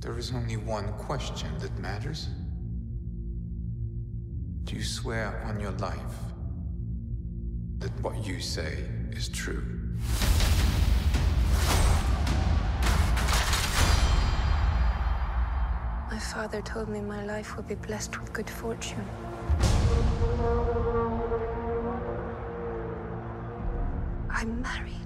There is only one question that matters. Do you swear on your life that what you say is true? My father told me my life would be blessed with good fortune. I'm married.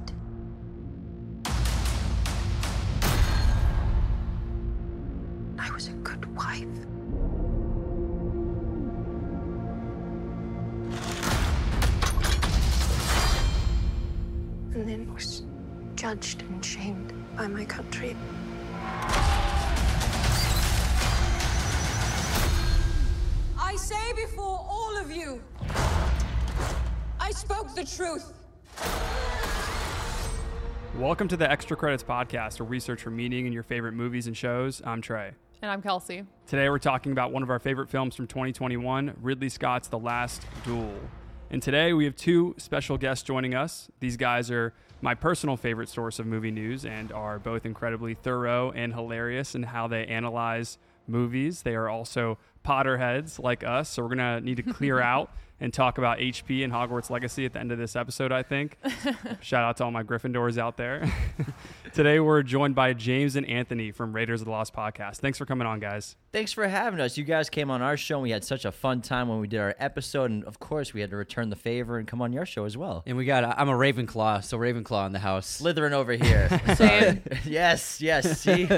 Welcome to the Extra Credits Podcast, a research for meaning in your favorite movies and shows. I'm Trey. And I'm Kelsi. Today we're talking about one of our favorite films from 2021, Ridley Scott's The Last Duel. And today we have two special guests joining us. These guys are my personal favorite source of movie news and are both incredibly thorough and hilarious in how they analyze movies. They are also Potterheads like us, so we're going to need to clear out and talk about HP and Hogwarts Legacy at the end of this episode, I think. Shout out to all my Gryffindors out there. Today we're joined by James and Anthony from Raiders of the Lost podcast. Thanks for coming on, guys. Thanks for having us. You guys came on our show and we had such a fun time when we did our episode. And of course, we had to return the favor and come on your show as well. And we got, I'm a Ravenclaw, so Ravenclaw in the house. Slytherin over here. Same. yes, yes. See?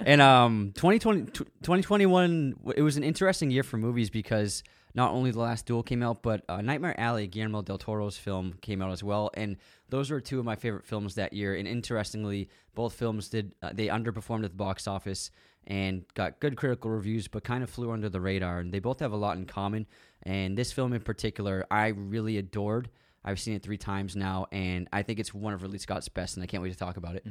And um, 2020, 2021, it was an interesting year for movies because not only The Last Duel came out, but uh, Nightmare Alley, Guillermo del Toro's film, came out as well. And those were two of my favorite films that year. And interestingly, both films did, uh, they underperformed at the box office and got good critical reviews, but kind of flew under the radar. And they both have a lot in common. And this film in particular, I really adored. I've seen it three times now, and I think it's one of Ridley Scott's best, and I can't wait to talk about it.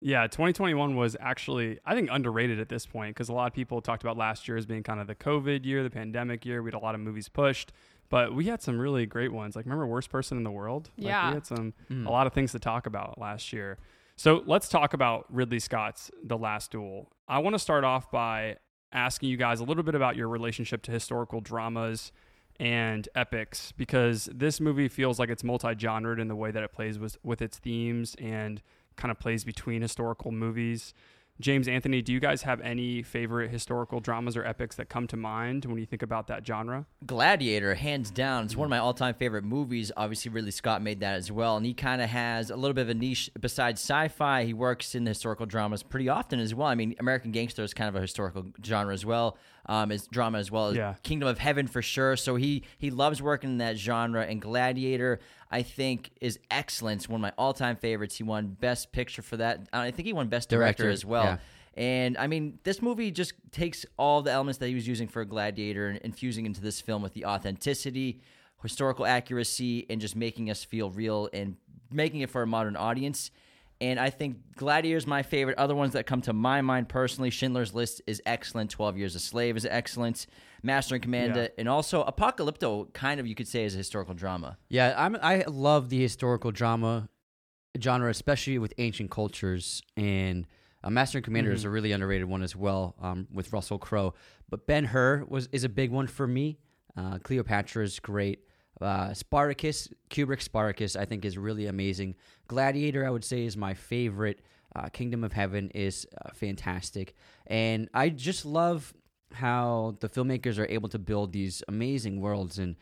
Yeah, 2021 was actually, I think, underrated at this point because a lot of people talked about last year as being kind of the COVID year, the pandemic year. We had a lot of movies pushed, but we had some really great ones. Like, remember Worst Person in the World? Like, Yeah. we had some, hmm. a lot of things to talk about last year. So let's talk about Ridley Scott's The Last Duel. I want to start off by asking you guys a little bit about your relationship to historical dramas and epics because this movie feels like it's multi-genred in the way that it plays with, with its themes and kind of plays between historical movies. James Anthony, do you guys have any favorite historical dramas or epics that come to mind when you think about that genre? Gladiator, hands down. It's one of my all time favorite movies. Obviously, Ridley Scott made that as well. And he kind of has a little bit of a niche besides sci fi. He works in the historical dramas pretty often as well. I mean, American Gangster is kind of a historical genre as well, um, as drama as well as Yeah. Kingdom of Heaven for sure. So he, he loves working in that genre. And Gladiator, I think, is excellent. It's one of my all time favorites. He won Best Picture for that. Uh, I think he won Best Director, Director, as well. yeah. And I mean, this movie just takes all the elements that he was using for Gladiator and infusing into this film with the authenticity, historical accuracy, and just making us feel real and making it for a modern audience. And I think Gladiator is my favorite. Other ones that come to my mind personally, Schindler's List is excellent. Twelve Years a Slave is excellent. Master and Commander, Yeah. and also Apocalypto, kind of you could say is a historical drama. Yeah, I'm, I love the historical drama genre, especially with ancient cultures. And uh, Master and Commander is a really underrated one as well, um, with Russell Crowe. But Ben Hur was is a big one for me. Uh, Cleopatra is great. Uh, Spartacus, Kubrick Spartacus, I think is really amazing. Gladiator, I would say, is my favorite. Uh, Kingdom of Heaven is uh, fantastic, and I just love how the filmmakers are able to build these amazing worlds and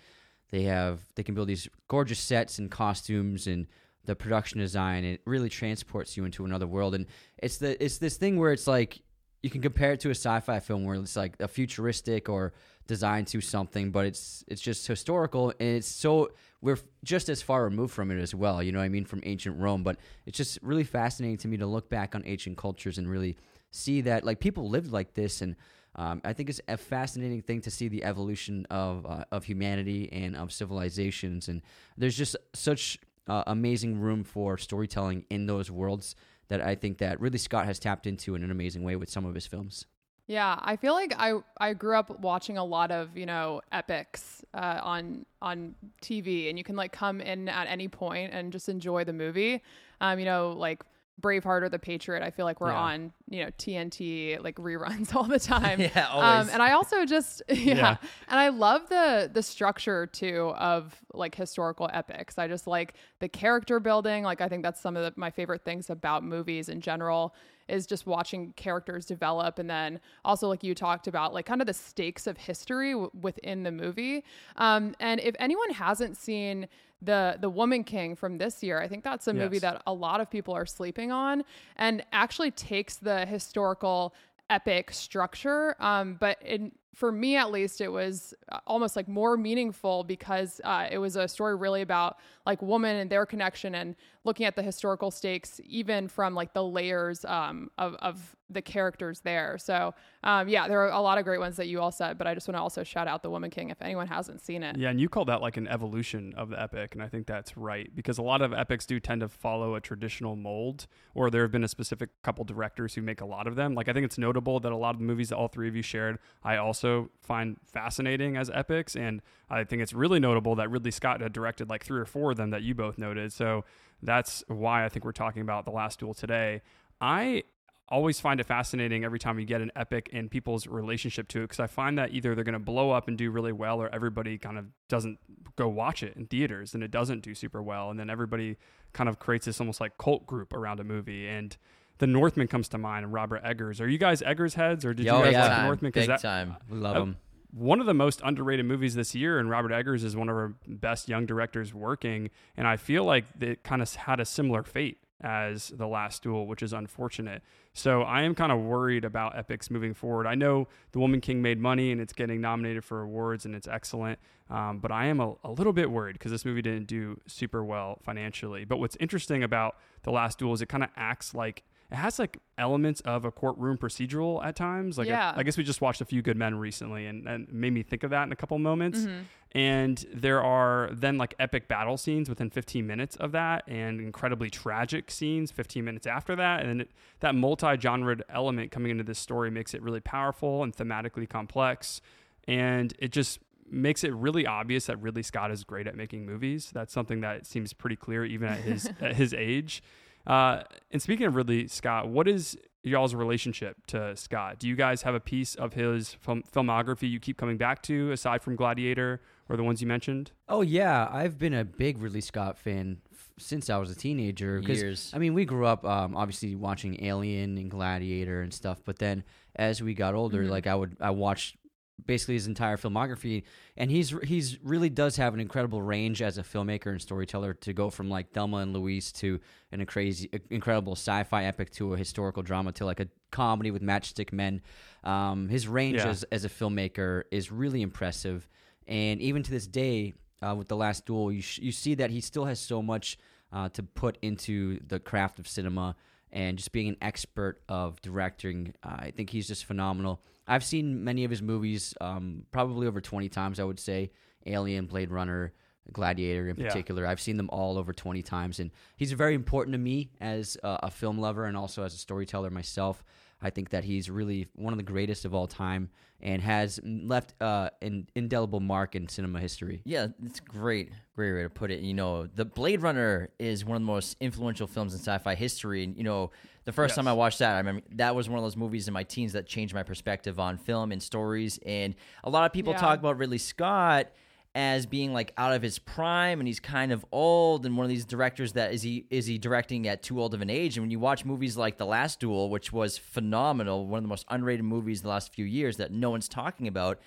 they have they can build these gorgeous sets and costumes and the production design and it really transports you into another world and it's the it's this thing where it's like you can compare it to a sci-fi film where it's like a futuristic or designed to something but it's it's just historical and it's so we're just as far removed from it as well you know i mean from ancient rome but it's just really fascinating to me to look back on ancient cultures and really see that like people lived like this and um, I think it's a fascinating thing to see the evolution of uh, of humanity and of civilizations, and there's just such uh, amazing room for storytelling in those worlds that I think that really Scott has tapped into in an amazing way with some of his films. Yeah, I feel like I I grew up watching a lot of you know epics uh, on on TV, and you can like come in at any point and just enjoy the movie. Um, you know, like Braveheart or The Patriot, I feel like we're Yeah. on, you know, TNT like reruns all the time. Yeah, Um, and I also just yeah. Yeah. and I love the the structure too of like historical epics. I just like the character building. Like I think that's some of the, my favorite things about movies in general is just watching characters develop and then also like you talked about like kind of the stakes of history w- within the movie um, and if anyone hasn't seen the the woman king from this year i think that's a movie that a lot of people are sleeping on and actually takes the historical epic structure um, but in for me at least it was uh, almost like more meaningful because uh, it was a story really about like women and their connection and looking at the historical stakes even from like the layers um, of, of the characters there so um, yeah there are a lot of great ones that you all said but i just want to also shout out the woman king if anyone hasn't seen it Yeah, and you call that like an evolution of the epic, and I think that's right because a lot of epics do tend to follow a traditional mold, or there have been a specific couple directors who make a lot of them. Like I think it's notable that a lot of the movies that all three of you shared, I also find fascinating as epics, and I think it's really notable that Ridley Scott had directed like three or four of them that you both noted. So that's why I think we're talking about the last duel today. I always find it fascinating every time you get an epic and people's relationship to it because I find that either they're going to blow up and do really well or everybody kind of doesn't go watch it in theaters and it doesn't do super well and then everybody kind of creates this almost like cult group around a movie and the Northman comes to mind and Robert Eggers. Are you guys Eggers heads or did Oh, you guys yeah. like time, the Northman? big that- time. We love him. one of the most underrated movies this year, and Robert Eggers is one of our best young directors working. And I feel like it kind of had a similar fate as The Last Duel, which is unfortunate. So I am kind of worried about epics moving forward. I know The Woman King made money and it's getting nominated for awards and it's excellent, um, but I am a, a little bit worried because this movie didn't do super well financially. But what's interesting about The Last Duel is it kind of acts like it has like elements of a courtroom procedural at times. Like Yeah. I guess we just watched A Few Good Men recently, and, and made me think of that in a couple moments. Mm-hmm. And there are then like epic battle scenes within 15 minutes of that, and incredibly tragic scenes 15 minutes after that. And it, that multi-genre element coming into this story makes it really powerful and thematically complex, and it just makes it really obvious that Ridley Scott is great at making movies. That's something that seems pretty clear even at his at his age. Uh, and speaking of Ridley Scott, what is y'all's relationship to Scott? Do you guys have a piece of his film- filmography you keep coming back to aside from Gladiator or the ones you mentioned? Oh yeah, I've been a big Ridley Scott fan f- since I was a teenager. Years. I mean, we grew up um, obviously watching Alien and Gladiator and stuff, but then as we got older, like I would I watched basically his entire filmography, and he's he's really does have an incredible range as a filmmaker and storyteller to go from like Thelma and Louise to an, a crazy, incredible sci-fi epic to a historical drama to like a comedy with Matchstick Men. Um, his range Yeah. as as a filmmaker is really impressive, and even to this day, uh, with the Last Duel, you sh- you see that he still has so much uh, to put into the craft of cinema and just being an expert of directing. Uh, I think he's just phenomenal. I've seen many of his movies, um, probably over twenty times. I would say Alien, Blade Runner. Gladiator in Yeah. particular, I've seen them all over twenty times, and he's very important to me as a, a film lover and also as a storyteller myself. I think that he's really one of the greatest of all time and has left uh, an indelible mark in cinema history. Yeah, it's great, great way to put it. You know, the Blade Runner is one of the most influential films in sci-fi history. And you know, the first time I watched that, I remember that was one of those movies in my teens that changed my perspective on film and stories. And a lot of people Yeah. talk about Ridley Scott as being like out of his prime and he's kind of old and one of these directors that is he is he directing at too old of an age and when you watch movies like The Last Duel which was phenomenal one of the most underrated movies the last few years that no one's talking about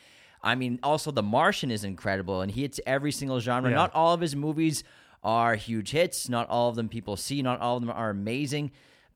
I mean also The Martian is incredible and he hits every single genre Yeah. not all of his movies are huge hits not all of them people see not all of them are amazing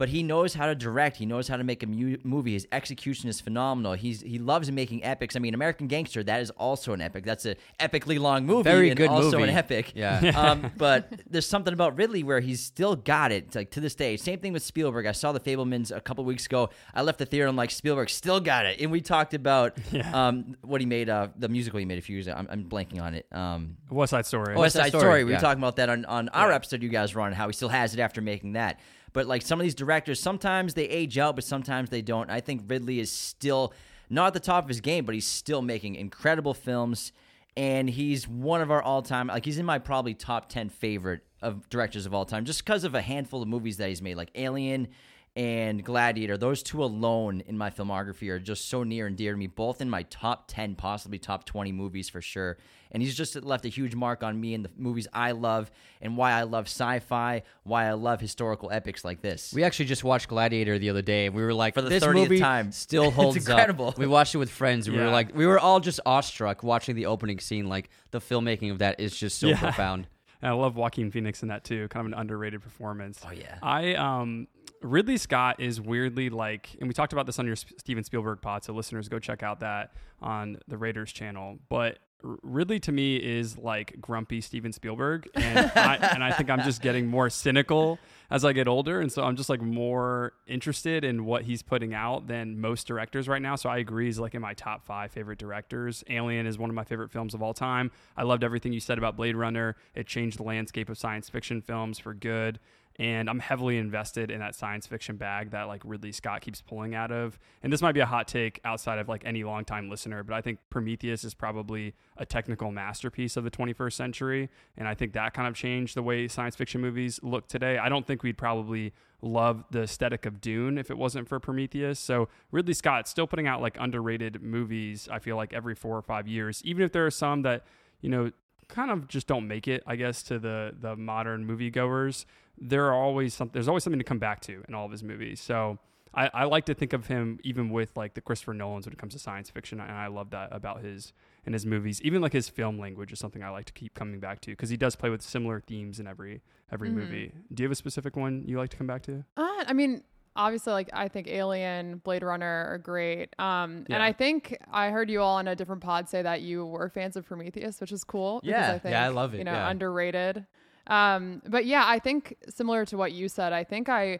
but he knows how to direct. He knows how to make a mu- movie. His execution is phenomenal. He's he loves making epics. I mean, American Gangster that is also an epic. That's an epically long movie. Very and good also movie. an epic. Yeah. um, but there's something about Ridley where he's still got it. Like to this day. Same thing with Spielberg. I saw the Fabelmans a couple weeks ago. I left the theater. I'm like Spielberg still got it. And we talked about um, what he made. Uh, the musical he made a few years. ago. I'm, I'm blanking on it. Um, West Side Story. West Side Story, Story. We yeah. were talking about that on, on our episode you guys were on, how he still has it after making that. But like some of these directors, sometimes they age out, but sometimes they don't. I think Ridley is still not at the top of his game, but he's still making incredible films. and he's one of our all-time like he's in my probably top 10 favorite of directors of all time just because of a handful of movies that he's made like alien and gladiator those two alone in my filmography are just so near and dear to me both in my top 10 possibly top 20 movies for sure and he's just left a huge mark on me and the movies i love and why i love sci-fi why i love historical epics like this We actually just watched Gladiator the other day, and we were like, For the "This 30th movie time. still It's holds incredible. up." We watched it with friends. and We were like, we were all just awestruck watching the opening scene. Like the filmmaking of that is just so Yeah. profound. And I love Joaquin Phoenix in that too. Kind of an underrated performance. Oh, yeah. I um Ridley Scott is weirdly like, and we talked about this on your Steven Spielberg pod, so listeners go check out that on the Raiders channel. But Ridley to me is like grumpy Steven Spielberg, and I, and I think I'm just getting more cynical as I get older, and so I'm just like more interested in what he's putting out than most directors right now. So I agree, he's like in my top five favorite directors. Alien is one of my favorite films of all time. I loved everything you said about Blade Runner. It changed the landscape of science fiction films for good and I'm heavily invested in that science fiction bag that like Ridley Scott keeps pulling out of. And this might be a hot take outside of like any longtime listener, but I think Prometheus is probably a technical masterpiece of the 21st century, and I think that kind of changed the way science fiction movies look today. I don't think we'd probably love the aesthetic of Dune if it wasn't for Prometheus. So Ridley Scott's still putting out like underrated movies. I feel like every four or five years, even if there are some that you know kind of just don't make it, I guess, to the the modern moviegoers. There are always some. There's always something to come back to in all of his movies. So I, I like to think of him even with like the Christopher Nolan's when it comes to science fiction, and I love that about his and his movies. Even like his film language is something I like to keep coming back to because he does play with similar themes in every every movie. Do you have a specific one you like to come back to? Uh, I mean, obviously, like I think Alien, Blade Runner are great. Um, Yeah. and I think I heard you all on a different pod say that you were fans of Prometheus, which is cool. because Yeah. I think, Yeah, I love it, You know, yeah. underrated. Um, but yeah, I think similar to what you said, I think I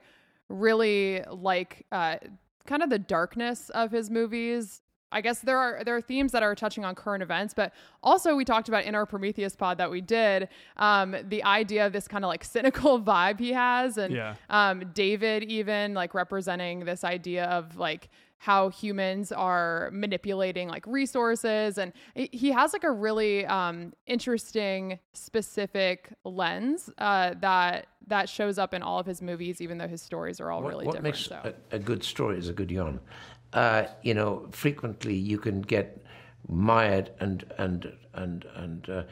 really like uh, kind of the darkness of his movies. I guess there are there are themes that are touching on current events, but also we talked about in our Prometheus pod that we did um, the idea of this kind of like cynical vibe he has, and Yeah. um, David even like representing this idea of like how humans are manipulating like resources and he- has like a really um, interesting specific lens uh, that that shows up in all of his movies even though his stories are all what, really what different makes so a, a good story is a good yarn. Uh, you know, frequently you can get mired and and and and uh,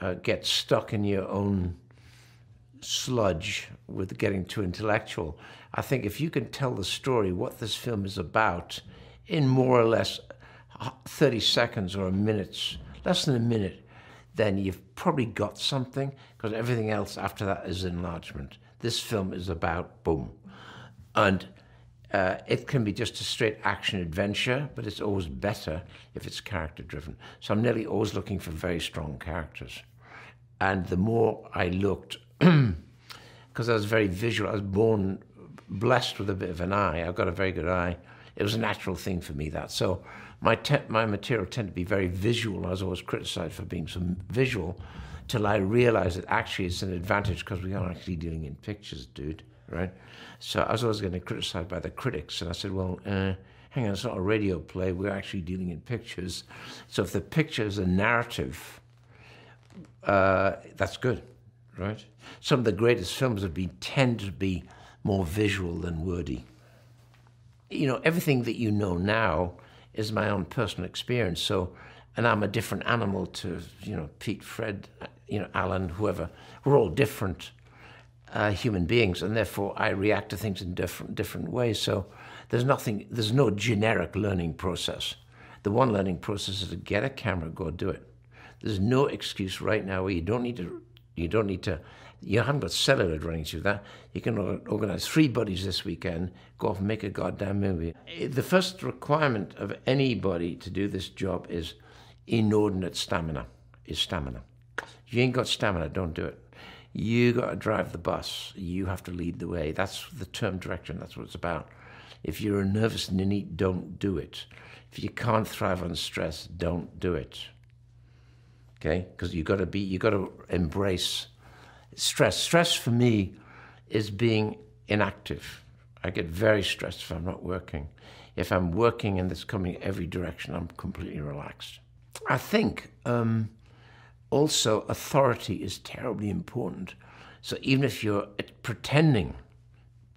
uh, get stuck in your own sludge with getting too intellectual. I think if you can tell the story, what this film is about, in more or less uh, 30 seconds or a minute, less than a minute, then you've probably got something because everything else after that is enlargement. This film is about boom. And uh, it can be just a straight action adventure, but it's always better if it's character driven. So I'm nearly always looking for very strong characters. And the more I looked, because I was very visual, I was born blessed with a bit of an eye. I've got a very good eye. It was a natural thing for me that. So my te- my material tended to be very visual. I was always criticized for being so visual, till I realized that actually it's an advantage because we are actually dealing in pictures, dude. Right? So I was always getting criticized by the critics, and I said, well. Uh, Hang on, it's not a radio play. We're actually dealing in pictures. So if the picture is a narrative, uh, that's good, right? Some of the greatest films have been tend to be more visual than wordy. You know, everything that you know now is my own personal experience. So, and I'm a different animal to you know Pete, Fred, you know Alan, whoever. We're all different uh, human beings, and therefore I react to things in different different ways. So there's nothing, there's no generic learning process. The one learning process is to get a camera, go do it. There's no excuse right now where you don't need to, you don't need to, you haven't got celluloid running through that. You can organize three buddies this weekend, go off and make a goddamn movie. Eh, The first requirement of anybody to do this job is inordinate stamina. Is stamina. If you ain't got stamina, don't do it. You got to drive the bus. You have to lead the way. That's the term direction. That's what it's about. If you're a nervous ninny, don't do it. If you can't thrive on stress, don't do it. Okay, because you got to be, you got to embrace stress. Stress for me is being inactive. I get very stressed if I'm not working. If I'm working and it's coming every direction, I'm completely relaxed. I think um, also authority is terribly important. So even if you're pretending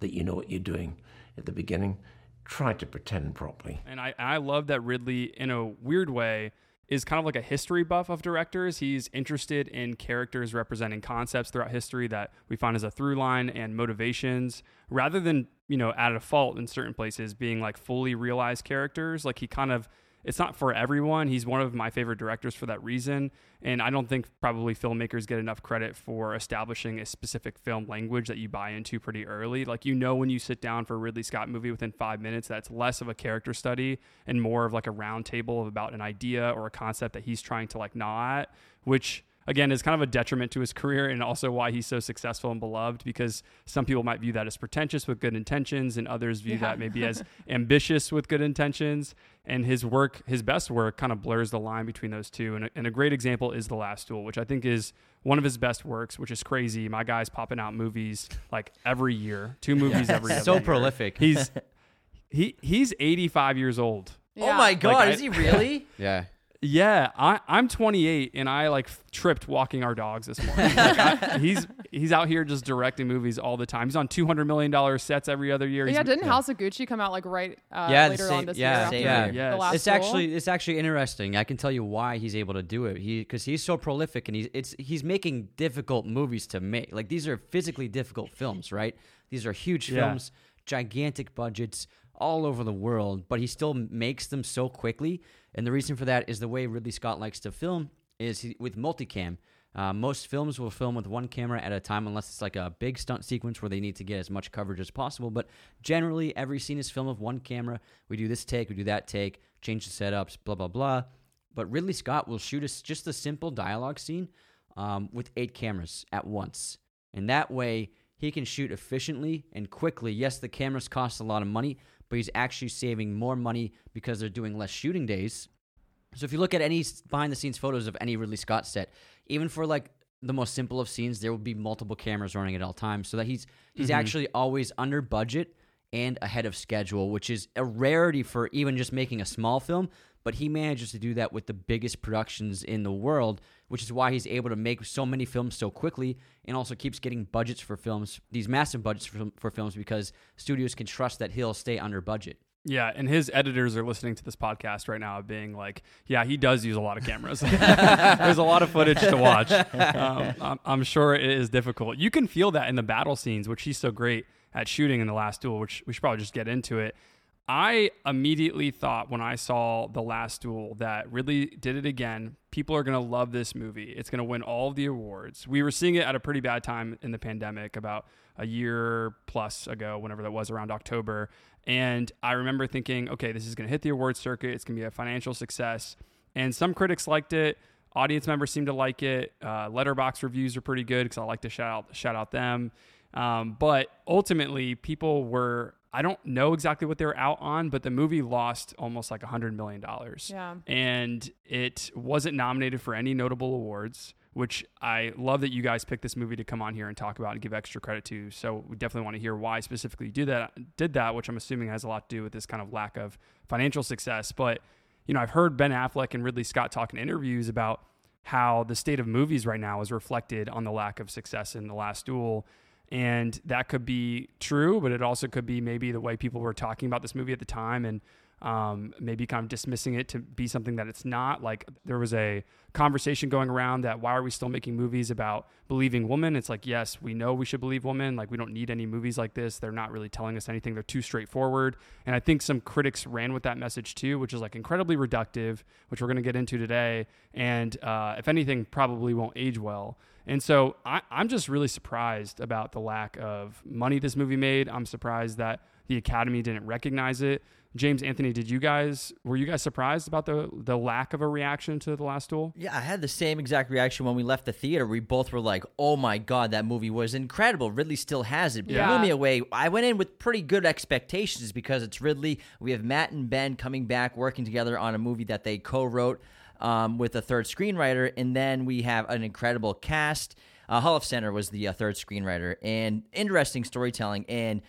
that you know what you're doing at the beginning, try to pretend properly. And I, I love that Ridley, in a weird way, is kind of like a history buff of directors. He's interested in characters representing concepts throughout history that we find as a through line and motivations rather than, you know, at a fault in certain places being like fully realized characters. Like he kind of it's not for everyone. He's one of my favorite directors for that reason. And I don't think probably filmmakers get enough credit for establishing a specific film language that you buy into pretty early. Like, you know, when you sit down for a Ridley Scott movie within five minutes, that's less of a character study and more of like a round table about an idea or a concept that he's trying to like gnaw at, which again is kind of a detriment to his career and also why he's so successful and beloved because some people might view that as pretentious with good intentions and others view yeah. that maybe as ambitious with good intentions and his work his best work kind of blurs the line between those two and a, and a great example is the last duel which i think is one of his best works which is crazy my guy's popping out movies like every year two movies every so year. prolific he's he he's 85 years old yeah. Oh my god, like, is I, he really? yeah. Yeah, I, I'm 28 and I like tripped walking our dogs this morning. Like, I, he's he's out here just directing movies all the time. He's on 200 million dollar sets every other year. Yeah, he's, didn't yeah. House of Gucci come out like right uh, yeah, later same, on this yeah, year? Yeah, yeah. The it's duel? actually it's actually interesting. I can tell you why he's able to do it. He because he's so prolific and he's it's he's making difficult movies to make. Like these are physically difficult films, right? These are huge yeah. films, gigantic budgets all over the world, but he still makes them so quickly and the reason for that is the way Ridley Scott likes to film is he, with multicam. Uh, most films will film with one camera at a time unless it's like a big stunt sequence where they need to get as much coverage as possible. But generally, every scene is filmed with one camera. We do this take, we do that take, change the setups, blah, blah, blah. But Ridley Scott will shoot us just a simple dialogue scene um, with eight cameras at once. And that way, he can shoot efficiently and quickly. Yes, the cameras cost a lot of money, but he's actually saving more money because they're doing less shooting days. So if you look at any behind the scenes photos of any Ridley Scott set, even for like the most simple of scenes, there will be multiple cameras running at all times, so that he's he's mm-hmm. actually always under budget and ahead of schedule, which is a rarity for even just making a small film. But he manages to do that with the biggest productions in the world, which is why he's able to make so many films so quickly and also keeps getting budgets for films, these massive budgets for, for films, because studios can trust that he'll stay under budget. Yeah, and his editors are listening to this podcast right now, being like, "Yeah, he does use a lot of cameras. There's a lot of footage to watch. Um, I'm, I'm, sure it is difficult. You can feel that in the battle scenes, which he's so great at shooting in the last duel. Which we should probably just get into it. I immediately thought when I saw The Last Duel that Ridley did it again. People are going to love this movie. It's going to win all the awards. We were seeing it at a pretty bad time in the pandemic about a year plus ago, whenever that was around October. And I remember thinking, okay, this is going to hit the awards circuit. It's going to be a financial success. And some critics liked it. Audience members seem to like it. Uh, Letterboxd reviews are pretty good because I like to shout out, shout out them. Um, but ultimately, people were I don't know exactly what they were out on, but the movie lost almost like a hundred million dollars. Yeah. And it wasn't nominated for any notable awards, which I love that you guys picked this movie to come on here and talk about and give extra credit to. So we definitely want to hear why specifically you did that did that, which I'm assuming has a lot to do with this kind of lack of financial success. But you know, I've heard Ben Affleck and Ridley Scott talk in interviews about how the state of movies right now is reflected on the lack of success in the last duel and that could be true, but it also could be maybe the way people were talking about this movie at the time and um, maybe kind of dismissing it to be something that it's not. Like there was a conversation going around that why are we still making movies about believing women? It's like, yes, we know we should believe women. Like we don't need any movies like this. They're not really telling us anything. They're too straightforward. And I think some critics ran with that message too, which is like incredibly reductive, which we're going to get into today. And uh, if anything, probably won't age well. And so I, I'm just really surprised about the lack of money this movie made. I'm surprised that the Academy didn't recognize it. James Anthony, did you guys were you guys surprised about the the lack of a reaction to the last duel? Yeah, I had the same exact reaction when we left the theater. We both were like, "Oh my god, that movie was incredible." Ridley still has it. Yeah. Blew me away. I went in with pretty good expectations because it's Ridley. We have Matt and Ben coming back working together on a movie that they co-wrote um, with a third screenwriter, and then we have an incredible cast. Uh, Center was the uh, third screenwriter, and interesting storytelling. And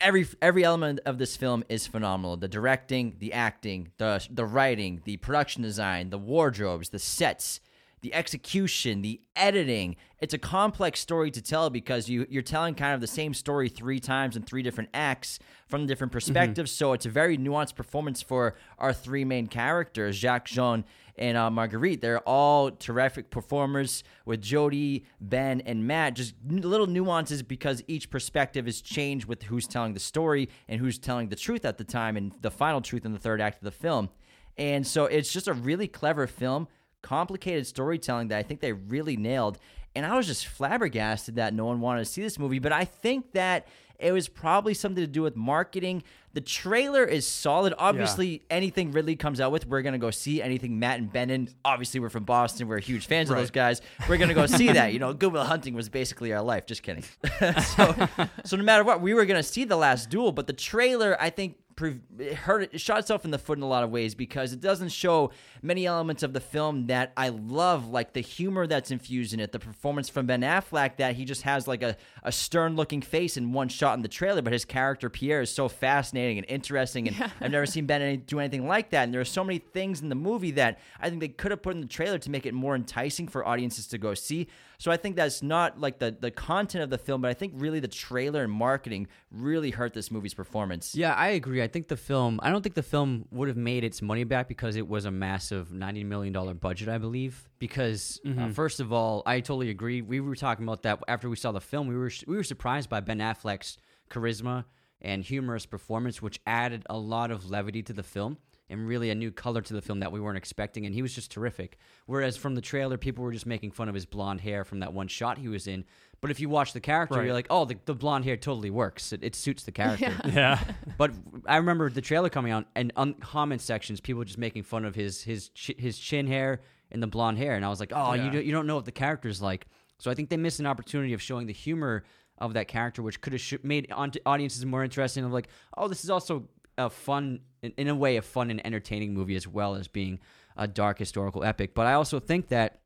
every every element of this film is phenomenal. The directing, the acting, the the writing, the production design, the wardrobes, the sets, the execution, the editing. It's a complex story to tell because you you're telling kind of the same story three times in three different acts from different perspectives. So it's a very nuanced performance for our three main characters, Jacques, Jean, and uh, Marguerite. They're all terrific performers with Jodie, Ben, and Matt. Just n- little nuances because each perspective is changed with who's telling the story and who's telling the truth at the time and the final truth in the third act of the film. And so it's just a really clever film, complicated storytelling that I think they really nailed. And I was just flabbergasted that no one wanted to see this movie. But I think that it was probably something to do with marketing. The trailer is solid. Obviously, anything Ridley comes out with, we're gonna go see. Anything Matt and Ben in. Obviously, we're from Boston. We're huge fans of those guys. We're gonna go see that. You know, Good Will Hunting was basically our life. Just kidding. so, so no matter what, we were gonna see the last duel. But the trailer, I think, hurt it shot itself in the foot in a lot of ways because it doesn't show many elements of the film that I love, like the humor that's infused in it, the performance from Ben Affleck that he just has like a, a stern looking face in one shot in the trailer, but his character Pierre is so fascinating and interesting, and I've never seen Ben any, do anything like that. And there are so many things in the movie that I think they could have put in the trailer to make it more enticing for audiences to go see. So I think that's not like the the content of the film, but I think really the trailer and marketing really hurt this movie's performance. Yeah, I agree. I think the film. I don't think the film would have made its money back because it was a massive ninety million dollar budget, I believe. Because uh, first of all, I totally agree. We were talking about that after we saw the film. We were we were surprised by Ben Affleck's charisma and humorous performance, which added a lot of levity to the film and really a new color to the film that we weren't expecting. And he was just terrific. Whereas from the trailer, people were just making fun of his blonde hair from that one shot he was in. But if you watch the character, Right. you're like, oh, the, the blonde hair totally works. It, it suits the character. Yeah. But I remember the trailer coming out and on comment sections, people just making fun of his his chi- his chin hair and the blonde hair, and I was like, oh, Yeah. you don't, you don't know what the character's like. So I think they missed an opportunity of showing the humor of that character, which could have sh- made on- audiences more interesting. Of like, oh, this is also a fun, in, in a way, a fun and entertaining movie as well as being a dark historical epic. But I also think that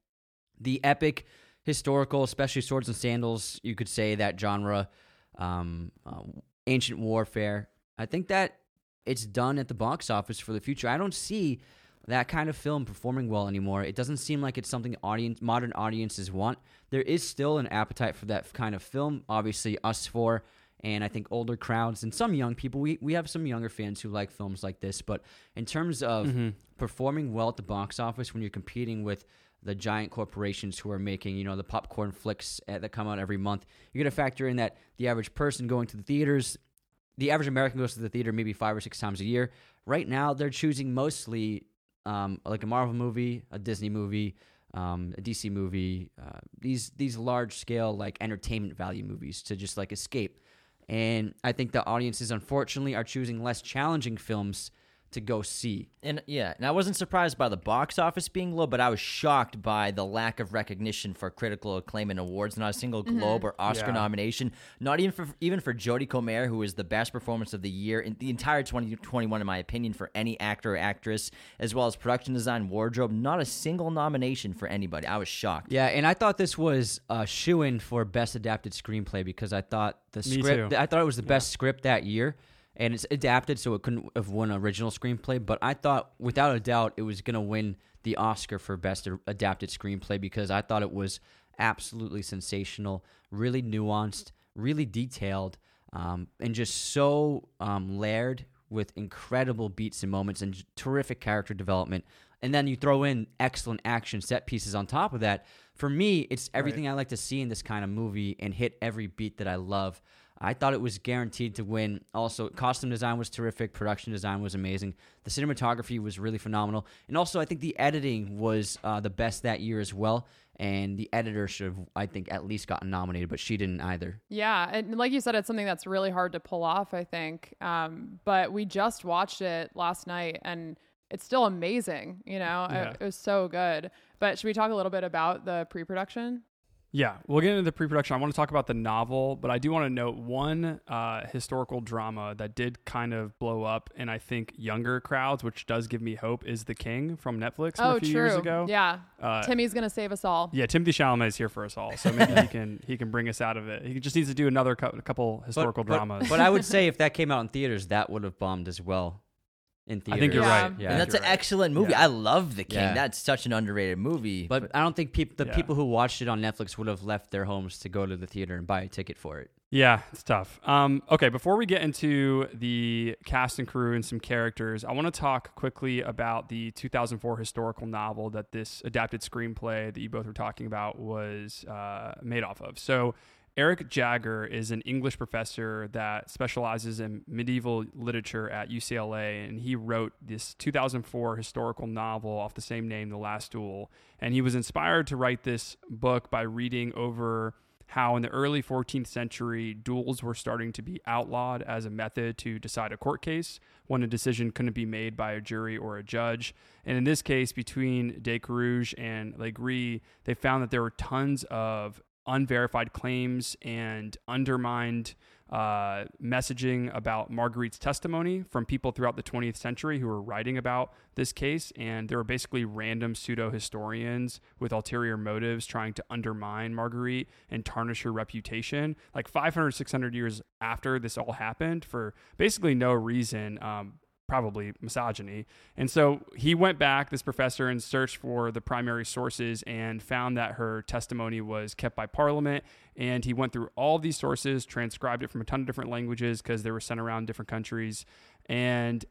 the epic historical, especially swords and sandals, you could say that genre, um, uh, ancient warfare. I think that it's done at the box office for the future. I don't see that kind of film performing well anymore. It doesn't seem like it's something audience modern audiences want. There is still an appetite for that kind of film. Obviously, us four and I think older crowds and some young people. We we have some younger fans who like films like this, but in terms of performing well at the box office when you're competing with the giant corporations who are making, you know, the popcorn flicks uh, that come out every month, you got to factor in that the average person going to the theaters the average American goes to the theater maybe five or six times a year. Right now, they're choosing mostly um, like a Marvel movie, a Disney movie, um, a DC movie. Uh, these these large scale like entertainment value movies to just like escape. And I think the audiences, unfortunately, are choosing less challenging films to go see. And yeah, and I wasn't surprised by the box office being low, but I was shocked by the lack of recognition for critical acclaim and awards. Not a single mm-hmm. Globe or Oscar Yeah. nomination. Not even for even for Jodie Comer, who was the best performance of the year in the entire 2021, in my opinion, for any actor or actress, as well as production design, wardrobe. Not a single nomination for anybody. I was shocked. Yeah, and I thought this was a shoe in for best adapted screenplay because I thought the Me script too. I thought it was the best script that year. And it's adapted, so it couldn't have won original screenplay. But I thought, without a doubt, it was going to win the Oscar for best adapted screenplay because I thought it was absolutely sensational, really nuanced, really detailed, um, and just so um, layered with incredible beats and moments and terrific character development. And then you throw in excellent action set pieces on top of that. For me, it's everything I like to see in this kind of movie and hit every beat that I love. I thought it was guaranteed to win. Also, costume design was terrific. Production design was amazing. The cinematography was really phenomenal. And also, I think the editing was uh, the best that year as well. And the editor should have, I think, at least gotten nominated, but she didn't either. Yeah, and like you said, it's something that's really hard to pull off. I think, um, but we just watched it last night, and it's still amazing. You know, Yeah. it, it was so good. But should we talk a little bit about the pre-production? Yeah, we'll get into the pre-production. I want to talk about the novel, but I do want to note one uh, historical drama that did kind of blow up in I think younger crowds, which does give me hope. Is The King from Netflix from oh, a few true. years ago? Yeah. Uh, Timmy's gonna save us all. Yeah, Timothy Chalamet is here for us all, so maybe he can he can bring us out of it. He just needs to do another cou- couple historical but, dramas. But I would say if that came out in theaters, that would have bombed as well. In theaters. I think you're Yeah. right. Yeah. and that's an right. excellent movie. Yeah. I love The King. Yeah. That's such an underrated movie. But I don't think peop- the Yeah. people who watched it on Netflix would have left their homes to go to the theater and buy a ticket for it. Yeah, it's tough. Um, okay, before we get into the cast and crew and some characters, I want to talk quickly about the 2004 historical novel that this adapted screenplay that you both were talking about was uh, made off of. So, Eric Jagger is an English professor that specializes in medieval literature at UCLA, and he wrote this 2004 historical novel off the same name, The Last Duel. And he was inspired to write this book by reading over how in the early 14th century duels were starting to be outlawed as a method to decide a court case when a decision couldn't be made by a jury or a judge. And in this case, between De Carouge and Legris, they found that there were tons of unverified claims and undermined uh, messaging about Marguerite's testimony from people throughout the 20th century who were writing about this case. And there were basically random pseudo historians with ulterior motives trying to undermine Marguerite and tarnish her reputation. Like 500, 600 years after this all happened, for basically no reason. Um, probably misogyny. And so he went back, this professor, and searched for the primary sources and found that her testimony was kept by Parliament. And he went through all these sources, transcribed it from a ton of different languages because they were sent around different countries. And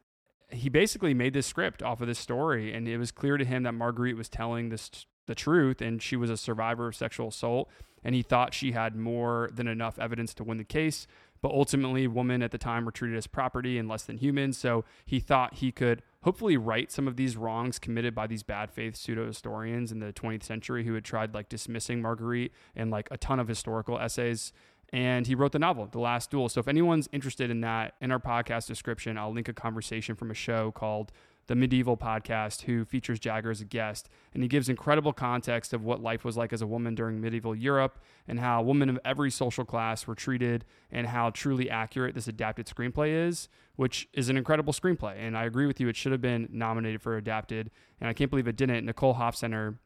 he basically made this script off of this story. And it was clear to him that Marguerite was telling this the truth and she was a survivor of sexual assault. And he thought she had more than enough evidence to win the case but ultimately women at the time were treated as property and less than humans so he thought he could hopefully right some of these wrongs committed by these bad faith pseudo historians in the 20th century who had tried like dismissing marguerite and like a ton of historical essays and he wrote the novel the last duel. So if anyone's interested in that in our podcast description i'll link a conversation from a show called the Medieval podcast, who features Jagger as a guest. And he gives incredible context of what life was like as a woman during medieval Europe and how women of every social class were treated and how truly accurate this adapted screenplay is, which is an incredible screenplay. And I agree with you, it should have been nominated for adapted. And I can't believe it didn't. Nicole Holofcener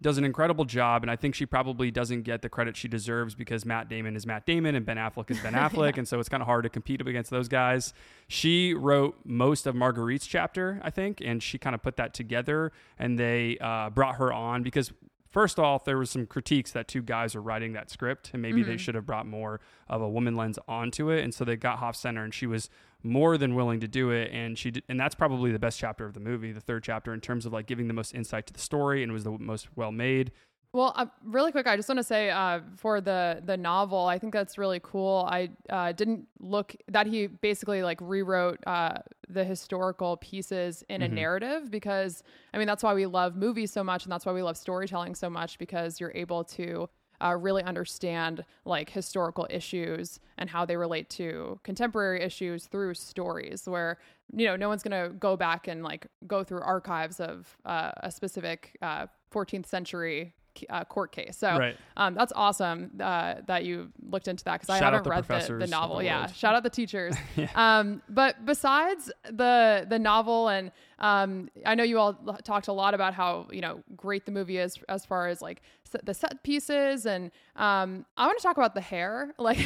does an incredible job, and I think she probably doesn't get the credit she deserves because Matt Damon is Matt Damon and Ben Affleck is Ben Affleck, and so it's kind of hard to compete against those guys. She wrote most of Marguerite's chapter, I think, and she kind of put that together, and they uh, brought her on because. First off, there was some critiques that two guys were writing that script, and maybe they should have brought more of a woman lens onto it. And so they got Holofcener, and she was more than willing to do it and she did, and that's probably the best chapter of the movie the third chapter in terms of like giving the most insight to the story and was the most well made Well, uh, really quick, I just want to say uh, for the the novel, I think that's really cool. I uh, didn't look that he basically like rewrote uh, the historical pieces in a narrative because I mean that's why we love movies so much and that's why we love storytelling so much because you're able to uh, really understand like historical issues and how they relate to contemporary issues through stories where you know no one's going to go back and like go through archives of uh, a specific uh, 14th century uh, court case so Right. um, that's awesome uh, that you looked into that because I haven't the read the, the novel the yeah shout out the teachers um, but besides the the novel and um, I know you all talked a lot about how you know great the movie is as far as like set, the set pieces and um, I want to talk about the hair like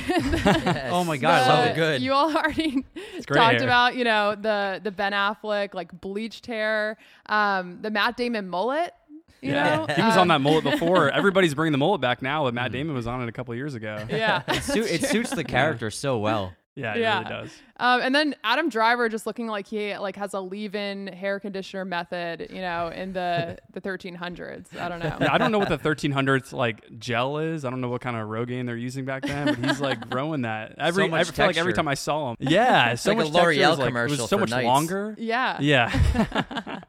Oh my god, the- so good. You all already talked hair. about, you know, the the Ben Affleck like bleached hair, um, the Matt Damon mullet. You know, he was on that mullet before everybody's bringing the mullet back now but matt damon was on it a couple years ago Yeah, it, suit, it suits the character so well. yeah it Yeah. really does Um, and then Adam Driver just looking like he like has a leave-in hair conditioner method, you know, in the the 1300s. I don't know. yeah, I don't know what the 1300s like gel is. I don't know what kind of Rogaine they're using back then, but he's like growing that. Every much I feel like every time I saw him, yeah, so like much texture. L'Oreal It was, like, it commercial was so for much nights. longer. Yeah. Yeah.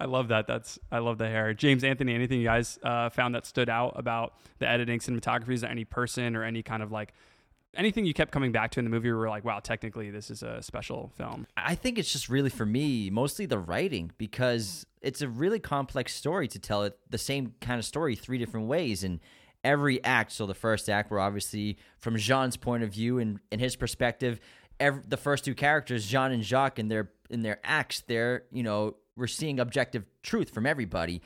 I love that. That's I love the hair. James Anthony, anything you guys uh, found that stood out about the editing, cinematography? Is there any person or any kind of like anything you kept coming back to in the movie where like, wow, technically this is a special film? I think it's just really for me, mostly the writing, because it's a really complex story to tell it the same kind of story three different ways, and every act. So the first act, we're obviously from Jean's point of view and in his perspective. Every, the first two characters, Jean and Jacques, in their in their acts, they're you know we're seeing objective truth from everybody,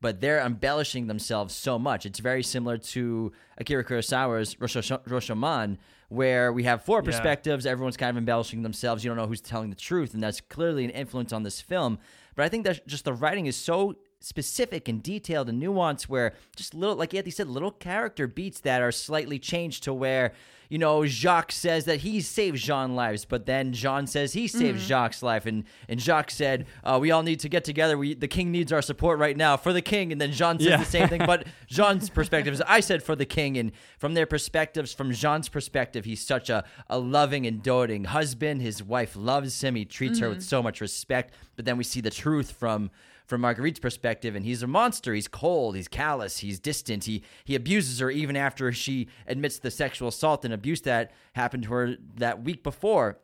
but they're embellishing themselves so much. It's very similar to Akira Kurosawa's Rosho- Rashomon, where we have four Yeah. perspectives. Everyone's kind of embellishing themselves. You don't know who's telling the truth, and that's clearly an influence on this film. But I think that just the writing is so specific and detailed and nuanced where just little like Anthony said little character beats that are slightly changed to where you know Jacques says that he saved Jean lives but then Jean says he saved Jacques life. And and Jacques said uh, we all need to get together. We the king needs our support right now for the king. And then Jean says Yeah. the same thing but Jean's perspective is I said for the king. And from their perspectives from Jean's perspective he's such a, a loving and doting husband. His wife loves him. He treats her with so much respect. But then we see the truth from from Marguerite's perspective, and he's a monster. He's cold. He's callous. He's distant. He he abuses her even after she admits the sexual assault and abuse that happened to her that week before.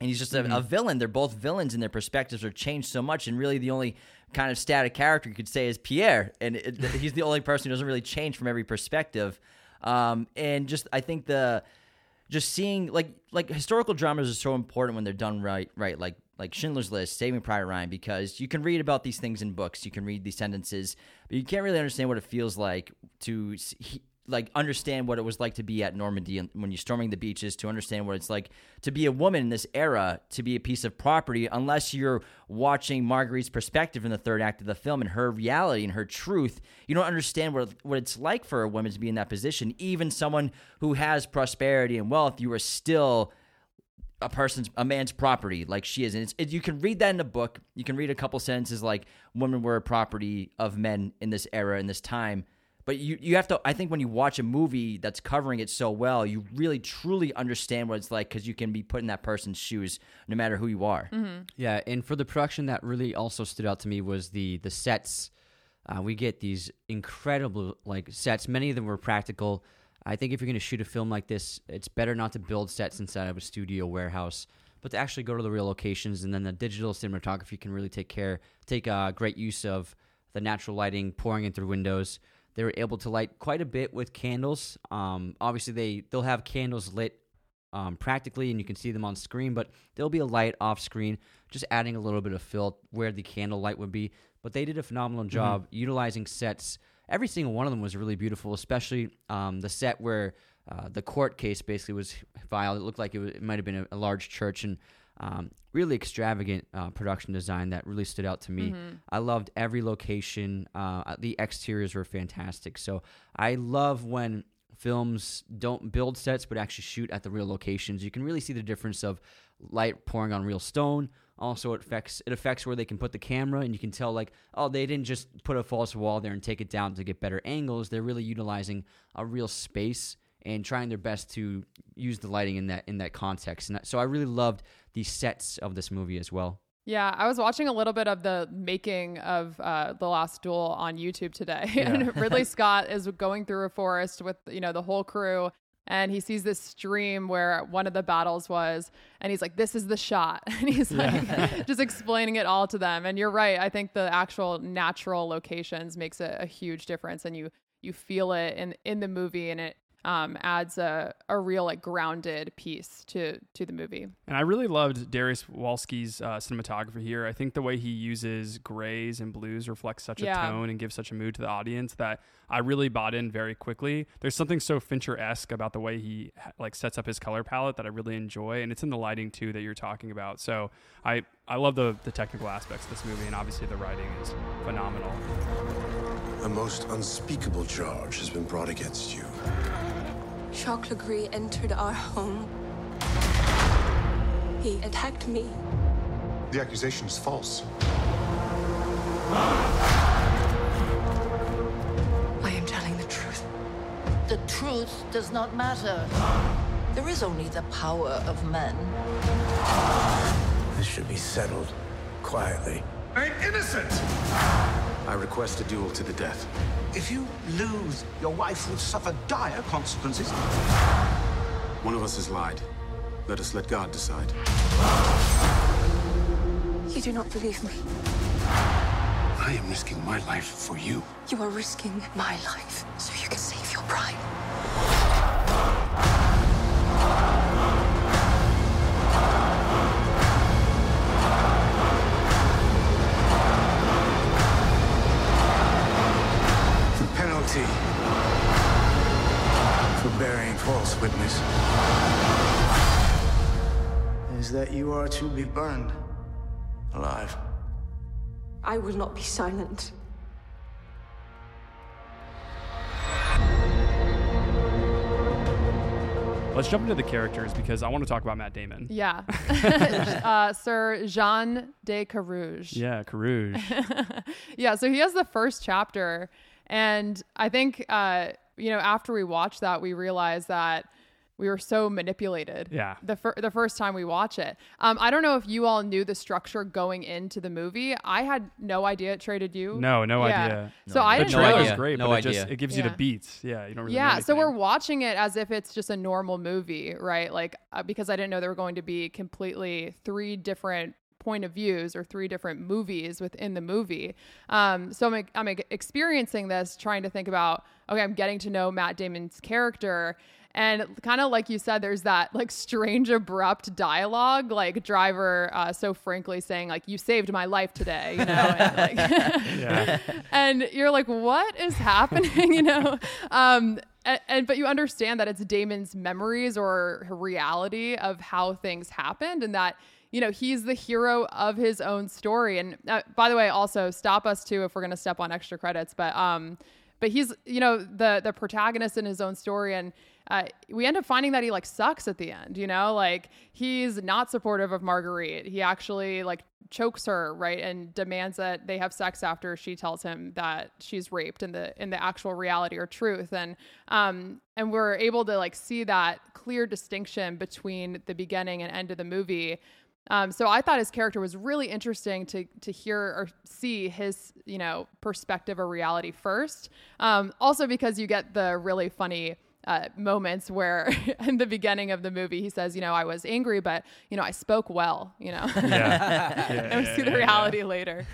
And he's just a, a villain. They're both villains, and their perspectives are changed so much. And really, the only kind of static character you could say is Pierre, and it, he's the only person who doesn't really change from every perspective. Um, and just I think the just seeing like like historical dramas are so important when they're done right right like like Schindler's List, Saving Private Ryan because you can read about these things in books, you can read these sentences, but you can't really understand what it feels like to like understand what it was like to be at Normandy when you're storming the beaches to understand what it's like to be a woman in this era to be a piece of property unless you're watching Marguerite's perspective in the third act of the film and her reality and her truth. You don't understand what what it's like for a woman to be in that position. Even someone who has prosperity and wealth you are still a person's a man's property like she is and it's, it, you can read that in a book you can read a couple sentences like women were a property of men in this era in this time but you, you have to i think when you watch a movie that's covering it so well you really truly understand what it's like because you can be put in that person's shoes no matter who you are Yeah, and for the production that really also stood out to me was the the sets. Uh, we get these incredible like sets. Many of them were practical. I think if you're going to shoot a film like this, it's better not to build sets inside of a studio warehouse, but to actually go to the real locations. And then the digital cinematography can really take care, take uh, great use of the natural lighting pouring in through windows. They were able to light quite a bit with candles. Um, obviously, they they'll have candles lit um, practically, and you can see them on screen. But there'll be a light off screen, just adding a little bit of fill where the candle light would be. But they did a phenomenal job utilizing sets. Every single one of them was really beautiful, especially um, the set where uh, the court case basically was filed. It looked like it, was, it might have been a, a large church and um, really extravagant uh, production design that really stood out to me. I loved every location. Uh, the exteriors were fantastic. So I love when films don't build sets but actually shoot at the real locations. You can really see the difference of light pouring on real stone. Also, it affects it affects where they can put the camera, and you can tell like, oh, they didn't just put a false wall there and take it down to get better angles. They're really utilizing a real space and trying their best to use the lighting in that in that context. And so I really loved the sets of this movie as well. Yeah, I was watching a little bit of the making of uh, the Last Duel on YouTube today, and Ridley Scott is going through a forest with you know the whole crew, and he sees this stream where one of the battles was, and he's like, "This is the shot," and he's like just explaining it all to them. And you're right, I think the actual natural locations makes a, a huge difference, and you you feel it in in the movie, and it um, adds a, a real like grounded piece to to the movie. And I really loved Dariusz Wolski's uh, cinematography here. I think the way he uses grays and blues reflects such Yeah. a tone and gives such a mood to the audience that I really bought in very quickly. There's something so Fincher esque about the way he like sets up his color palette that I really enjoy, and it's in the lighting too that you're talking about. So I I love the the technical aspects of this movie, and obviously the writing is phenomenal. A most unspeakable charge has been brought against you. Jacques Legris entered our home. He attacked me. The accusation is false. I am telling the truth. The truth does not matter. There is only the power of men. This should be settled quietly. I'm innocent! I request a duel to the death. If you lose, your wife will suffer dire consequences. One of us has lied. Let us let God decide. You do not believe me. I am risking my life for you. You are risking my life so you can save your pride. The penalty for bearing false witness is that you are to be burned alive. I will not be silent. Let's jump into the characters because I want to talk about Matt Damon. Yeah. uh, Sir Jean de Carouge. Yeah, Carouge. yeah, so he has the first chapter. And I think, uh, you know, after we watched that, we realized that we were so manipulated. Yeah. The, fir- the first time we watch it. Um, I don't know if you all knew the structure going into the movie. I had no idea it traded you. No, no Yeah. idea. So I the didn't trailer's know. great, No but it just it gives you the beats. Yeah, you don't really. know Yeah, so we're watching it as if it's just a normal movie, right? Like uh, because I didn't know there were going to be completely three different point of views or three different movies within the movie. Um, so I'm I'm experiencing this, trying to think about okay, I'm getting to know Matt Damon's character. And kind of like you said, there's that like strange, abrupt dialogue, like Driver uh, so frankly saying like, "You saved my life today," you know, and, like, Yeah. and you're like, what is happening? you know, um, and, and but you understand that it's Damon's memories or reality of how things happened, and that you know he's the hero of his own story. And uh, by the way, also stop us too if we're gonna step on extra credits, but um, but he's you know the the protagonist in his own story and. Uh, we end up finding that he like sucks at the end, you know, like he's not supportive of Marguerite. He actually like chokes her, right, and demands that they have sex after she tells him that she's raped in the in the actual reality or truth. And um and we're able to like see that clear distinction between the beginning and end of the movie. Um, so I thought his character was really interesting to to hear or see his you know perspective or reality first. Um, also because you get the really funny uh, moments where in the beginning of the movie he says, you know, I was angry, but you know, I spoke well. You know, Yeah. Yeah, and we yeah, see the yeah, yeah. reality later.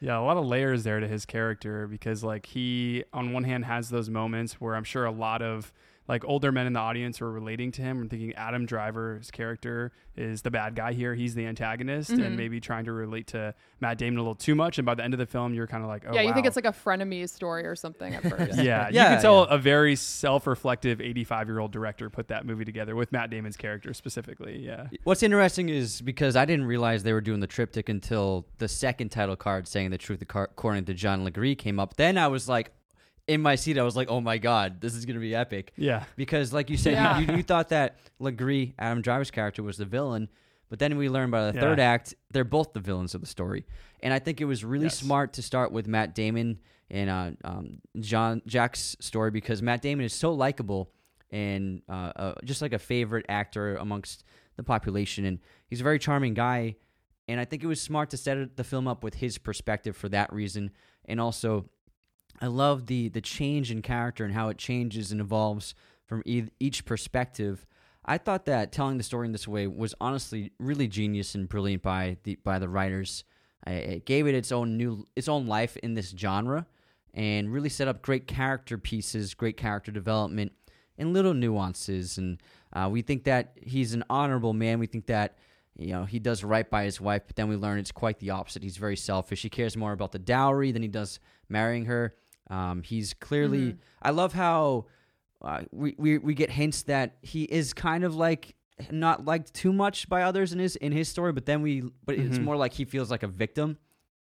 Yeah, a lot of layers there to his character because like he on one hand has those moments where I'm sure a lot of like older men in the audience were relating to him and thinking Adam Driver's character is the bad guy here. He's the antagonist Mhm. and maybe trying to relate to Matt Damon a little too much. And by the end of the film, you're kind of like, oh, yeah, you think it's like a frenemies story or something at first. yeah, you Yeah, can tell yeah. a very self-reflective 85-year-old director put that movie together with Matt Damon's character specifically. Yeah. What's interesting is because I didn't realize they were doing the triptych until the second title card saying the truth according to John Legris came up. Then I was like, in my seat, I was like, oh my God, this is going to be epic. Yeah. Because, like you said, Yeah. you, you, you thought that Legris, Adam Driver's character, was the villain. But then we learned by the Yeah. third act, they're both the villains of the story. And I think it was really Yes. smart to start with Matt Damon and uh, um, John Jack's story because Matt Damon is so likable and uh, uh, just like a favorite actor amongst the population. And he's a very charming guy. And I think it was smart to set the film up with his perspective for that reason. And also, I love the the change in character and how it changes and evolves from e- each perspective. I thought that telling the story in this way was honestly really genius and brilliant by the by the writers. I, it gave it its own new its own life in this genre, and really set up great character pieces, great character development, and little nuances. And uh, we think that he's an honorable man. We think that you know he does right by his wife, but then we learn it's quite the opposite. He's very selfish. He cares more about the dowry than he does marrying her. Um, he's clearly. Mhm. I love how uh, we, we we get hints that he is kind of like not liked too much by others in his in his story, but then we but it's Mhm. more like he feels like a victim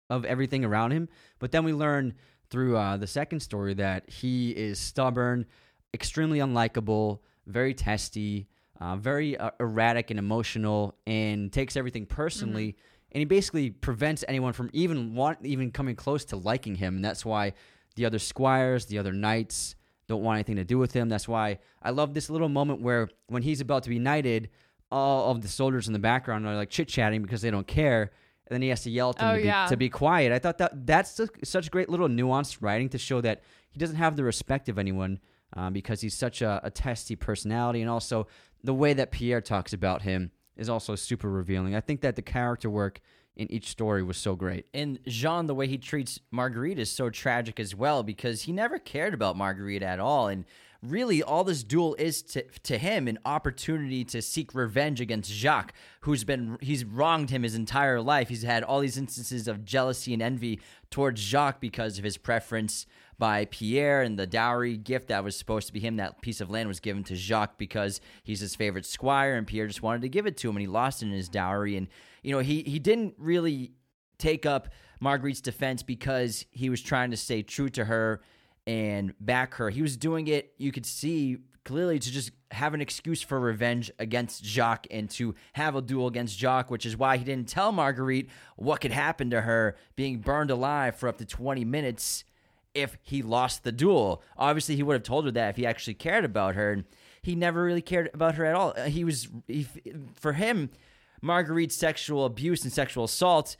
of everything around him. But then we learn through uh, the second story that he is stubborn, extremely unlikable, very testy, uh, very uh, erratic and emotional, and takes everything personally. And he basically prevents anyone from even want even coming close to liking him. And that's why the other squires, the other knights, don't want anything to do with him. That's why I love this little moment where when he's about to be knighted, all of the soldiers in the background are like chit chatting because they don't care. And then he has to yell at them Oh, to, be, yeah. to be quiet. I thought that that's su- such great little nuanced writing to show that he doesn't have the respect of anyone um, because he's such a, a testy personality. And also the way that Pierre talks about him is also super revealing. I think that the character work in each story was so great. And Jean, the way he treats Marguerite is so tragic as well because he never cared about Marguerite at all. And really, all this duel is to, to him an opportunity to seek revenge against Jacques, who's been he's wronged him his entire life. He's had all these instances of jealousy and envy towards Jacques because of his preference by Pierre and the dowry gift that was supposed to be him. That piece of land was given to Jacques because he's his favorite squire, and Pierre just wanted to give it to him, and he lost it in his dowry. And you know, he he didn't really take up Marguerite's defense because he was trying to stay true to her and back her. He was doing it, you could see clearly, to just have an excuse for revenge against Jacques and to have a duel against Jacques, which is why he didn't tell Marguerite what could happen to her being burned alive for up to 20 minutes if he lost the duel. Obviously, he would have told her that if he actually cared about her. And he never really cared about her at all. Uh, He was, he, for him, Marguerite's sexual abuse and sexual assault,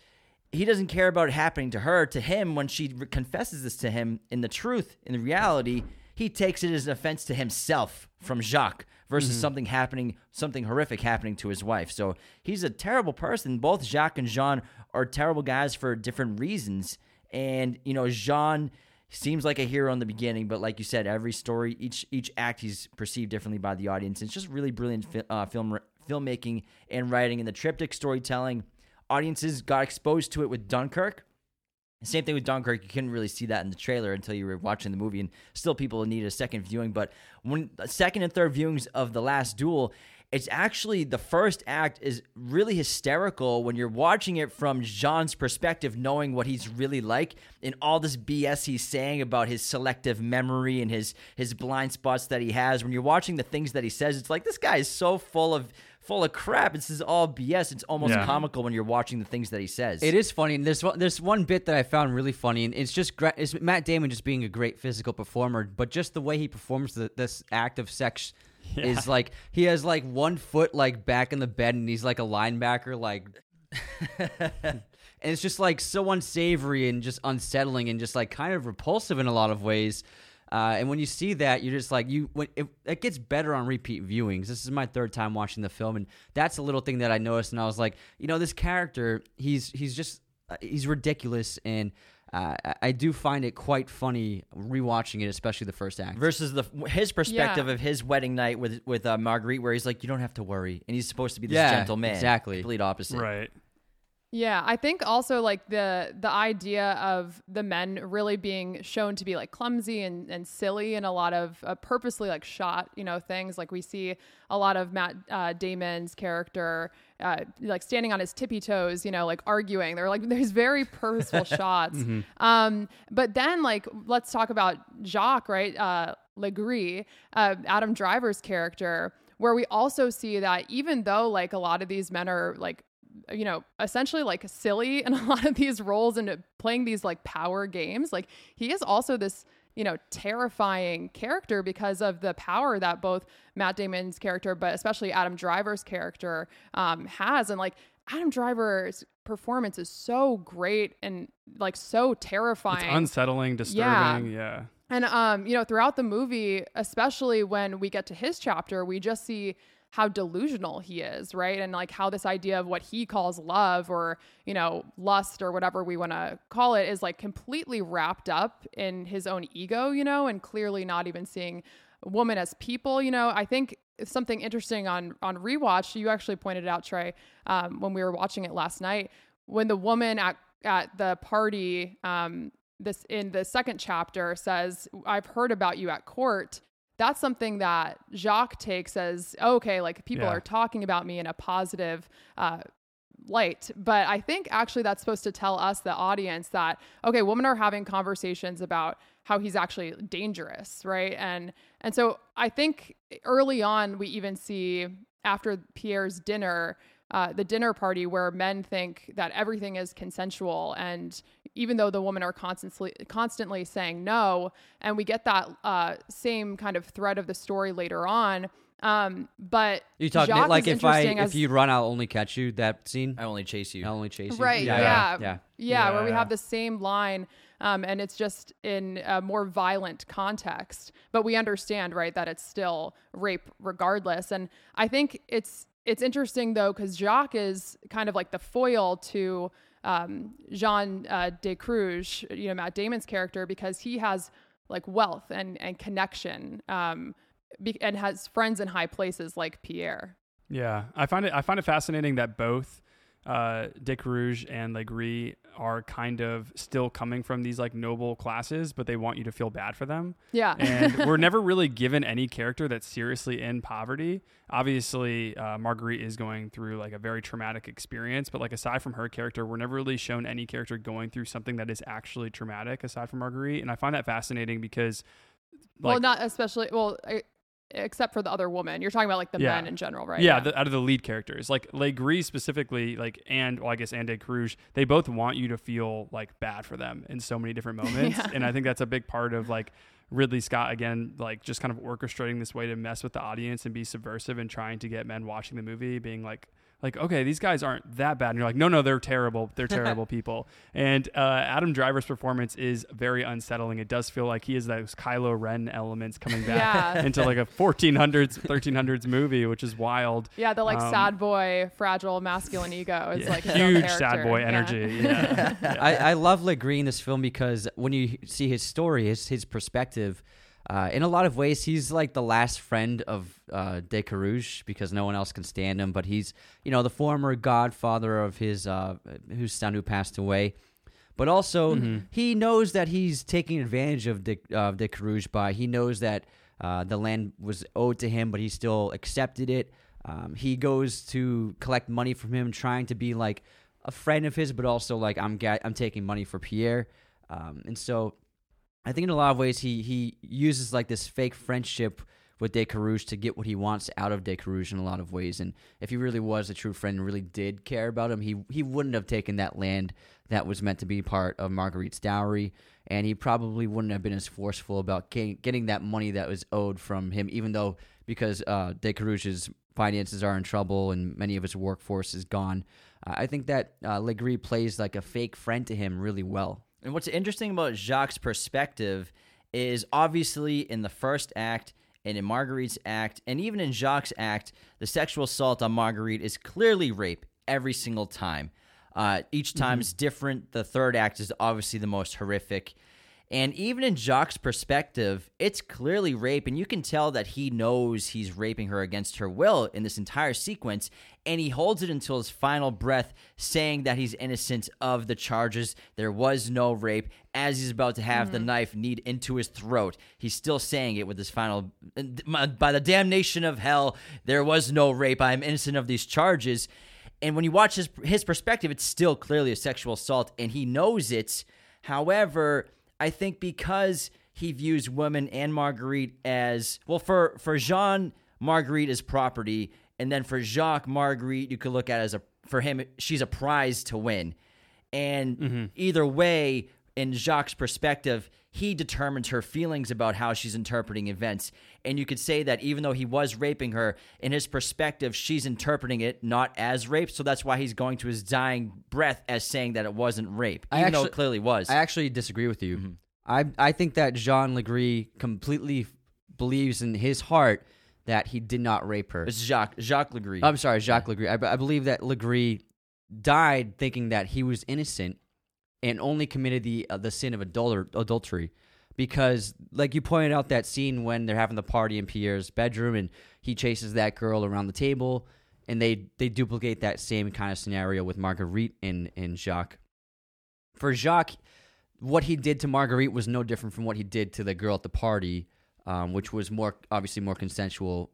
he doesn't care about it happening to her. To him, when she confesses this to him, in the truth, in the reality, he takes it as an offense to himself from Jacques versus Mhm. something happening, something horrific happening to his wife. So he's a terrible person. Both Jacques and Jean are terrible guys for different reasons. And, you know, Jean seems like a hero in the beginning, but like you said, every story, each each act, he's perceived differently by the audience. It's just really brilliant fi- uh, film filmmaking and writing, and the triptych storytelling. Audiences got exposed to it with Dunkirk. Same thing with Dunkirk. You couldn't really see that in the trailer until you were watching the movie, and still people need a second viewing. But when second and third viewings of the Last Duel, it's actually the first act is really hysterical when you're watching it from Jean's perspective, knowing what he's really like and all this BS he's saying about his selective memory and his his blind spots that he has. When you're watching the things that he says, it's like this guy is so full of full of crap. This is all BS. It's almost Yeah. comical when you're watching the things that he says. It is funny, and there's one, there's one bit that I found really funny, and it's just it's Matt Damon just being a great physical performer, but just the way he performs the, this act of sex Yeah. is like he has like one foot like back in the bed, and he's like a linebacker, like, and it's just like so unsavory and just unsettling and just like kind of repulsive in a lot of ways. Uh, and when you see that, you're just like you. When it, it gets better on repeat viewings. This is my third time watching the film, and that's a little thing that I noticed. And I was like, you know, this character, he's he's just uh, he's ridiculous, and uh, I- I do find it quite funny rewatching it, especially the first act. versus the his perspective Yeah. of his wedding night with with uh, Marguerite, where he's like, "You don't have to worry," and he's supposed to be this Yeah, gentle man. exactly. complete opposite. Right. Yeah, I think also like the the idea of the men really being shown to be like clumsy and, and silly and a lot of uh, purposely like shot, you know, things like we see a lot of Matt uh, Damon's character uh, like standing on his tippy toes, you know, like arguing. They're like there's very purposeful shots. Mhm. Um, but then like let's talk about Jacques, right? Uh, Legris, uh, Adam Driver's character, where we also see that even though like a lot of these men are like you know, essentially like silly in a lot of these roles and playing these like power games. Like he is also this, you know, terrifying character because of the power that both Matt Damon's character, but especially Adam Driver's character um, has. And like Adam Driver's performance is so great and like so terrifying. It's unsettling, disturbing. Yeah. And um, you know, throughout the movie, especially when we get to his chapter, we just see how delusional he is, right? And like how this idea of what he calls love or, you know, lust or whatever we want to call it is like completely wrapped up in his own ego, you know, and clearly not even seeing women as people, you know. I think something interesting on on rewatch, you actually pointed out, Trey, um, when we were watching it last night, when the woman at at the party um this in the second chapter says, I've heard about you at court. That's something that Jacques takes as okay, like people Yeah. are talking about me in a positive uh, light. But I think actually that's supposed to tell us, the audience, that okay, women are having conversations about how he's actually dangerous, right? And and so I think early on we even see after Pierre's dinner, uh, the dinner party where men think that everything is consensual, and even though the women are constantly constantly saying no, and we get that uh, same kind of thread of the story later on. Um, but You talk Jacques like if I if you run, I'll only catch you. That scene. I only chase you. I only chase you. Right. Yeah. Yeah. Yeah. Yeah. where we have the same line, um, and it's just in a more violent context. But we understand, right, that it's still rape regardless. And I think it's it's interesting though because Jacques is kind of like the foil to um, Jean uh, de Cruz, you know Matt Damon's character, because he has like wealth and and connection, um, be- and has friends in high places like Pierre. Yeah, I find it I find it fascinating that both uh, De Carouge and Legris are kind of still coming from these like noble classes, but they want you to feel bad for them. Yeah. and we're never really given any character that's seriously in poverty. Obviously, uh, Marguerite is going through like a very traumatic experience, but like aside from her character, we're never really shown any character going through something that is actually traumatic aside from Marguerite. And I find that fascinating because. Like, well, not especially. Well, I, except for the other woman. You're talking about like the Yeah. men in general, right? Yeah, The, out of the lead characters, like Legris specifically, like and well, I guess and De Cruz, they both want you to feel like bad for them in so many different moments, Yeah. and I think that's a big part of like Ridley Scott again, like just kind of orchestrating this way to mess with the audience and be subversive and trying to get men watching the movie being like. Like okay, these guys aren't that bad, and you're like, no, no, they're terrible. They're terrible people. And uh, Adam Driver's performance is very unsettling. It does feel like he is those Kylo Ren elements coming back Yeah. into like a 1400s, 1300s movie, which is wild. Yeah, the like Um, sad boy, fragile masculine ego. It's yeah, like huge sad character. boy Yeah. energy. Yeah. I, I love Legris in this film because when you see his story, his his perspective, uh, in a lot of ways, he's like the last friend of uh, De Carouge because no one else can stand him. But he's you know the former godfather of his uh, whose son who passed away. But also, Mhm. he knows that he's taking advantage of De, uh, De Carouge by he knows that uh, the land was owed to him, but he still accepted it. Um, he goes to collect money from him, trying to be like a friend of his, but also like I'm ga- I'm taking money for Pierre, um, and so I think in a lot of ways he he uses like this fake friendship with De Carouge to get what he wants out of De Carouge in a lot of ways. And if he really was a true friend and really did care about him, he he wouldn't have taken that land that was meant to be part of Marguerite's dowry, and he probably wouldn't have been as forceful about getting, that money that was owed from him, even though because uh, De Carouge's finances are in trouble and many of his workforce is gone. Uh, I think that uh, Legris plays like a fake friend to him really well. And what's interesting about Jacques' perspective is obviously in the first act and in Marguerite's act, and even in Jacques' act, the sexual assault on Marguerite is clearly rape every single time. Uh, each time is different. The third act is obviously the most horrific. And even in Jacques' perspective, it's clearly rape, and you can tell that he knows he's raping her against her will in this entire sequence, and he holds it until his final breath, saying that he's innocent of the charges. There was no rape. As he's about to have the mm-hmm. knife kneed into his throat, he's still saying it with his final, by the damnation of hell, there was no rape. I am innocent of these charges. And when you watch his his perspective, it's still clearly a sexual assault, and he knows it. However, I think because he views women and Marguerite as well for for Jean Marguerite is property, and then for Jacques Marguerite you could look at as a for him she's a prize to win, and mm-hmm. either way, in Jacques' perspective, he determines her feelings about how she's interpreting events. And you could say that even though he was raping her, in his perspective, she's interpreting it not as rape. So that's why he's going to his dying breath as saying that it wasn't rape, I even though actually- it clearly was. I actually disagree with you. Mm-hmm. I I think that Jean Legris completely believes in his heart that he did not rape her. it's Jacques Jacques Legris. I'm sorry, Jacques Legris. I, I believe that Legris died thinking that he was innocent and only committed the uh, the sin of adulter- adultery because like you pointed out that scene when they're having the party in Pierre's bedroom and he chases that girl around the table and they they duplicate that same kind of scenario with Marguerite and and Jacques. For Jacques, what he did to Marguerite was no different from what he did to the girl at the party, um, which was more obviously more consensual.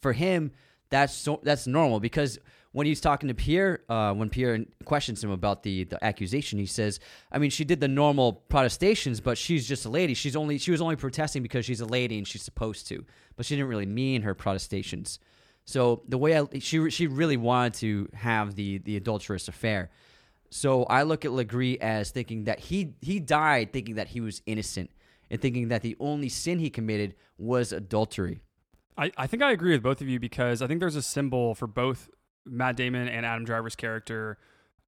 For him, that's so, that's normal because when he's talking to Pierre, uh, when Pierre questions him about the the accusation, he says, "I mean, she did the normal protestations, but she's just a lady. She's only she was only protesting because she's a lady and she's supposed to, but she didn't really mean her protestations." So the way I she she really wanted to have the the adulterous affair. So I look at Legris as thinking that he he died thinking that he was innocent and thinking that the only sin he committed was adultery. I, I think I agree with both of you because I think there's a symbol for both Matt Damon and Adam Driver's character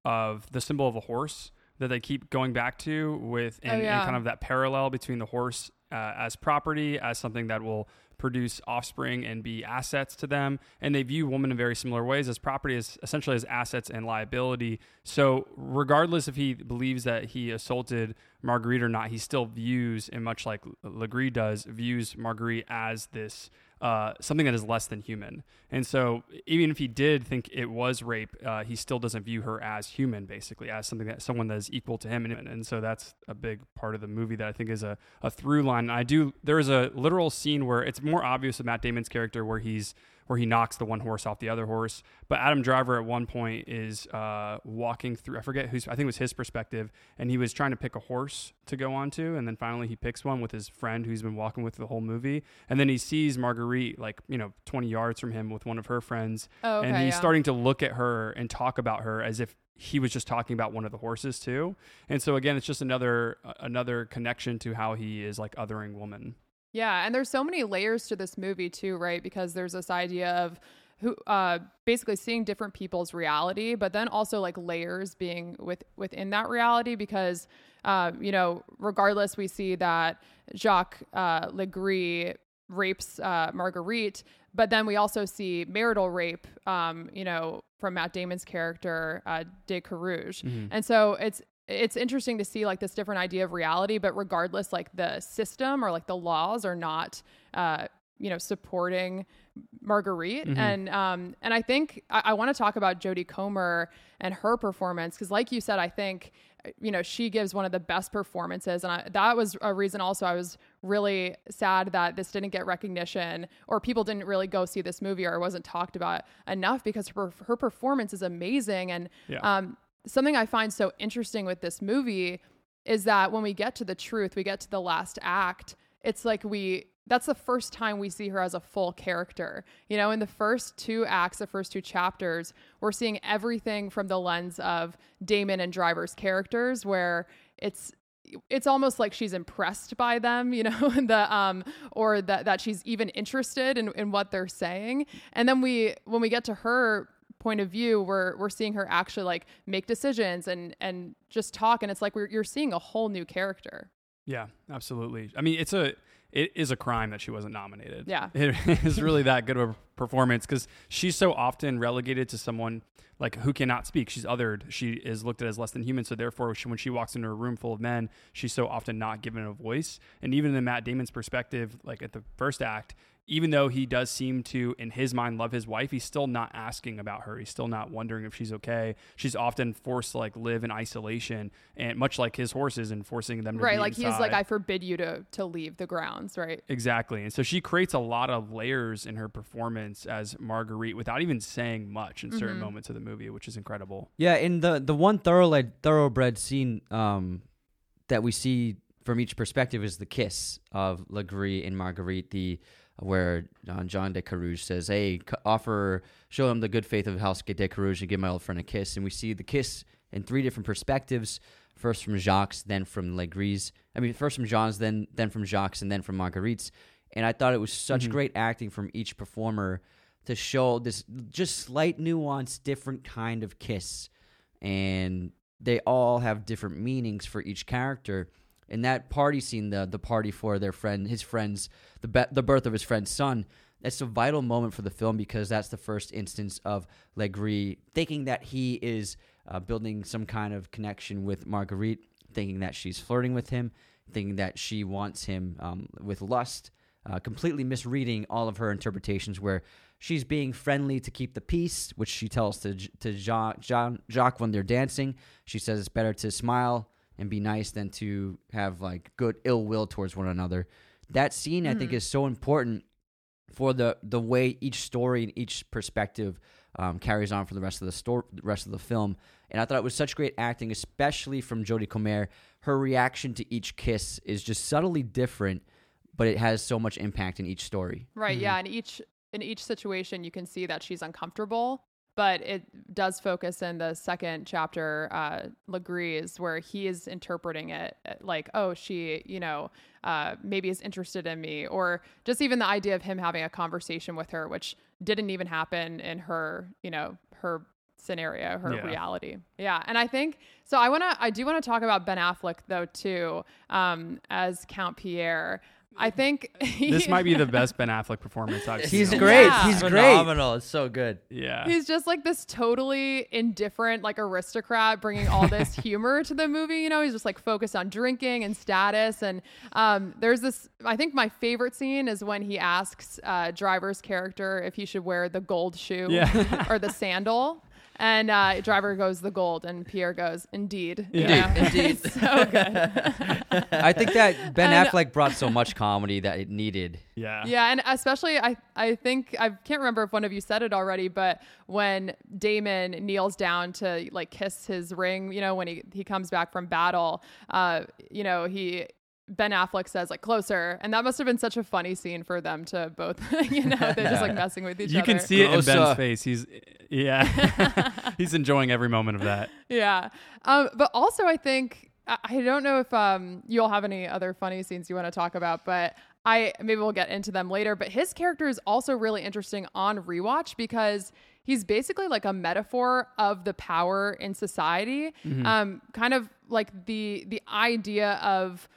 of the symbol of a horse that they keep going back to with and, Oh, yeah. and kind of that parallel between the horse uh, as property, as something that will produce offspring and be assets to them. And they view women in very similar ways as property, as essentially as assets and liability. So, regardless if he believes that he assaulted Marguerite or not, he still views, and much like Legris does, views Marguerite as this uh, something that is less than human. And so, even if he did think it was rape, uh, he still doesn't view her as human, basically, as something that someone that is equal to him. And, and so, that's a big part of the movie that I think is a, a through line. And I do, there is a literal scene where it's more obvious with Matt Damon's character where he's where he knocks the one horse off the other horse. But Adam Driver at one point is uh, walking through, I forget who's, I think it was his perspective, and he was trying to pick a horse to go onto. And then finally he picks one with his friend who's been walking with the whole movie. And then he sees Marguerite, like, you know, 20 yards from him with one of her friends. Oh, okay, and he's yeah. starting to look at her and talk about her as if he was just talking about one of the horses too. And so again, it's just another another connection to how he is like othering woman. Yeah, and there's so many layers to this movie too, right? Because there's this idea of who uh basically seeing different people's reality, but then also like layers being with within that reality because uh, you know, regardless we see that Jacques uh Legris rapes uh Marguerite, but then we also see marital rape um, you know, from Matt Damon's character, uh De Carouge. Mhm. And so it's it's interesting to see like this different idea of reality, but regardless, like the system or like the laws are not, uh, you know, supporting Marguerite. Mhm. And um, and I think I, I want to talk about Jodie Comer and her performance because, like you said, I think you know she gives one of the best performances, and I, that was a reason also I was really sad that this didn't get recognition or people didn't really go see this movie or it wasn't talked about enough because her her performance is amazing and Yeah. um something I find so interesting with this movie is that when we get to the truth, we get to the last act, it's like we that's the first time we see her as a full character. You know, in the first two acts, the first two chapters, we're seeing everything from the lens of Damon and Driver's characters where it's it's almost like she's impressed by them, you know, the um or that that she's even interested in, in what they're saying. And then we when we get to her point of view we're we're seeing her actually like make decisions and and just talk and it's like we're, you're seeing a whole new character Yeah, absolutely. I mean, it's a it is a crime that she wasn't nominated. Yeah. it is really that good of a performance because she's so often relegated to someone like who cannot speak. She's othered. She is looked at as less than human. So therefore, she, when she walks into a room full of men, she's so often not given a voice. And even in Matt Damon's perspective, like at the first act. Even though he does seem to, in his mind, love his wife, he's still not asking about her. He's still not wondering if she's okay. She's often forced to like live in isolation, and much like his horses, and forcing them to right be like he's like i forbid you to to leave the grounds right Exactly. And so she creates a lot of layers in her performance as Marguerite without even saying much in certain Mhm. moments of the movie, which is incredible. Yeah, in the the one thoroughbred thoroughbred scene um, that we see from each perspective is the kiss of Legris and Marguerite, the where John de Carouge says, "Hey, offer, show him the good faith of House de Carouge and give my old friend a kiss." And we see the kiss in three different perspectives: first from Jacques, then from Legris's. I mean, first from John's, then then from Jacques, and then from Marguerite's. And I thought it was such Mhm. great acting from each performer to show this just slight nuance, different kind of kiss, and they all have different meanings for each character. In that party scene, the the party for their friend, his friends, the be- the birth of his friend's son, that's a vital moment for the film because that's the first instance of Legris thinking that he is uh, building some kind of connection with Marguerite, thinking that she's flirting with him, thinking that she wants him um, with lust, uh, completely misreading all of her interpretations where she's being friendly to keep the peace, which she tells to to Jacques, John, Jacques when they're dancing. She says it's better to smile and be nice than to have like good ill will towards one another. That scene, I think, Mhm. is so important for the the way each story and each perspective um, carries on for the rest of the story, rest of the film. And I thought it was such great acting, especially from Jodie Comer. Her reaction to each kiss is just subtly different, but it has so much impact in each story. right yeah in each in each situation you can see that she's uncomfortable but it does focus in the second chapter uh Legris's where he is interpreting it uh, like oh she you know uh maybe is interested in me or just even the idea of him having a conversation with her which didn't even happen in her you know her scenario her Yeah. reality yeah and i think so i want to i do want to talk about ben affleck though too um as count pierre I think This might be the best Ben Affleck performance I've seen. He's great. Yeah. He's great. Phenomenal. It's so good. Yeah. He's just like this totally indifferent, like aristocrat, bringing all this humor to the movie. You know, he's just like focused on drinking and status. And um, there's this, I think my favorite scene is when he asks uh, Driver's character if he should wear the gold shoe Yeah. or the sandal. And uh, driver goes the gold, and Pierre goes, "Indeed, you Yeah. know? Indeed. So good." I think that Ben And- Affleck brought so much comedy that it needed. yeah. Yeah, and especially I I think I can't remember if one of you said it already, but when Damon kneels down to like kiss his ring, you know, when he he comes back from battle, uh, you know, he Ben Affleck says like closer, and that must have been such a funny scene for them to both, you know, they're just like messing with each You other. You can see it in Ben's face. He's yeah. He's enjoying every moment of that. yeah. Um, but also, I think I, I don't know if um, you'll have any other funny scenes you want to talk about, but I maybe we'll get into them later. But his character is also really interesting on rewatch because he's basically like a metaphor of the power in society, um, kind of like the the idea of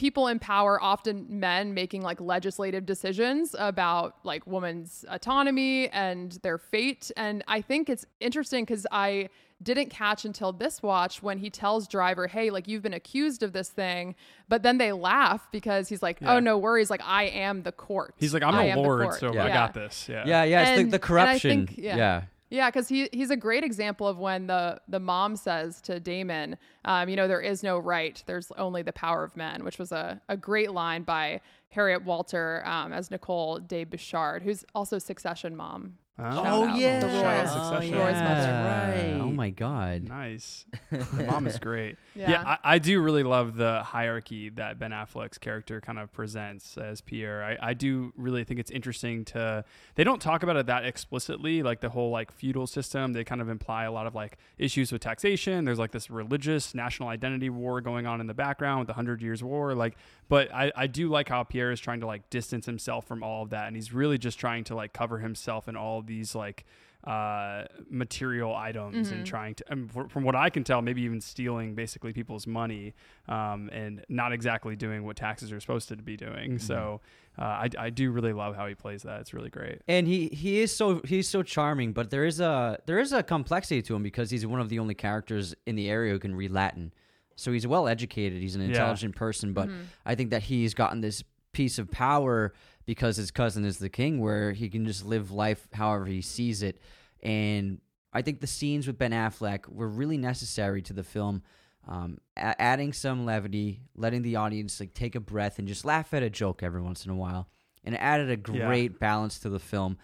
people in power often men making like legislative decisions about like women's autonomy and their fate and i think it's interesting because i didn't catch until this watch when he tells driver hey like you've been accused of this thing but then they laugh because he's like oh, Yeah. oh no worries like i am the court He's like, I'm I a the lord, court." so I got this. Yeah. Yeah, yeah. It's And- the, the corruption. think- yeah. yeah. Yeah, because he he's a great example of when the the mom says to Damon, um, you know, there is no right, there's only the power of men, which was a, a great line by Harriet Walter um, as Nicole de Buchard, who's also Succession mom. Oh, Shout out. yeah. the Shout out Roy's, Succession. Roy's mother. Right. Oh my god. Nice. The mom is great. Yeah. Yeah, I, I do really love the hierarchy that Ben Affleck's character kind of presents as Pierre. I, I do really think it's interesting to. They don't talk about it that explicitly, like the whole like feudal system. They kind of imply a lot of like issues with taxation. There's like this religious national identity war going on in the background with the Hundred Years' War. Like, but I, I do like how Pierre is trying to like distance himself from all of that, and he's really just trying to like cover himself in all of these like uh, material items Mm-hmm. and trying to, and fr- from what I can tell, maybe even stealing basically people's money um, and not exactly doing what taxes are supposed to be doing. So uh, I, I do really love how he plays that. It's really great. And he he is so he's so charming, but there is a there is a complexity to him because he's one of the only characters in the area who can read Latin. So he's well educated. He's an Yeah. intelligent person, but I think that he's gotten this piece of power because his cousin is the king, where he can just live life however he sees it. And I think the scenes with Ben Affleck were really necessary to the film, um, a- adding some levity, letting the audience like take a breath and just laugh at a joke every once in a while, and it added a Yeah. great balance to the film.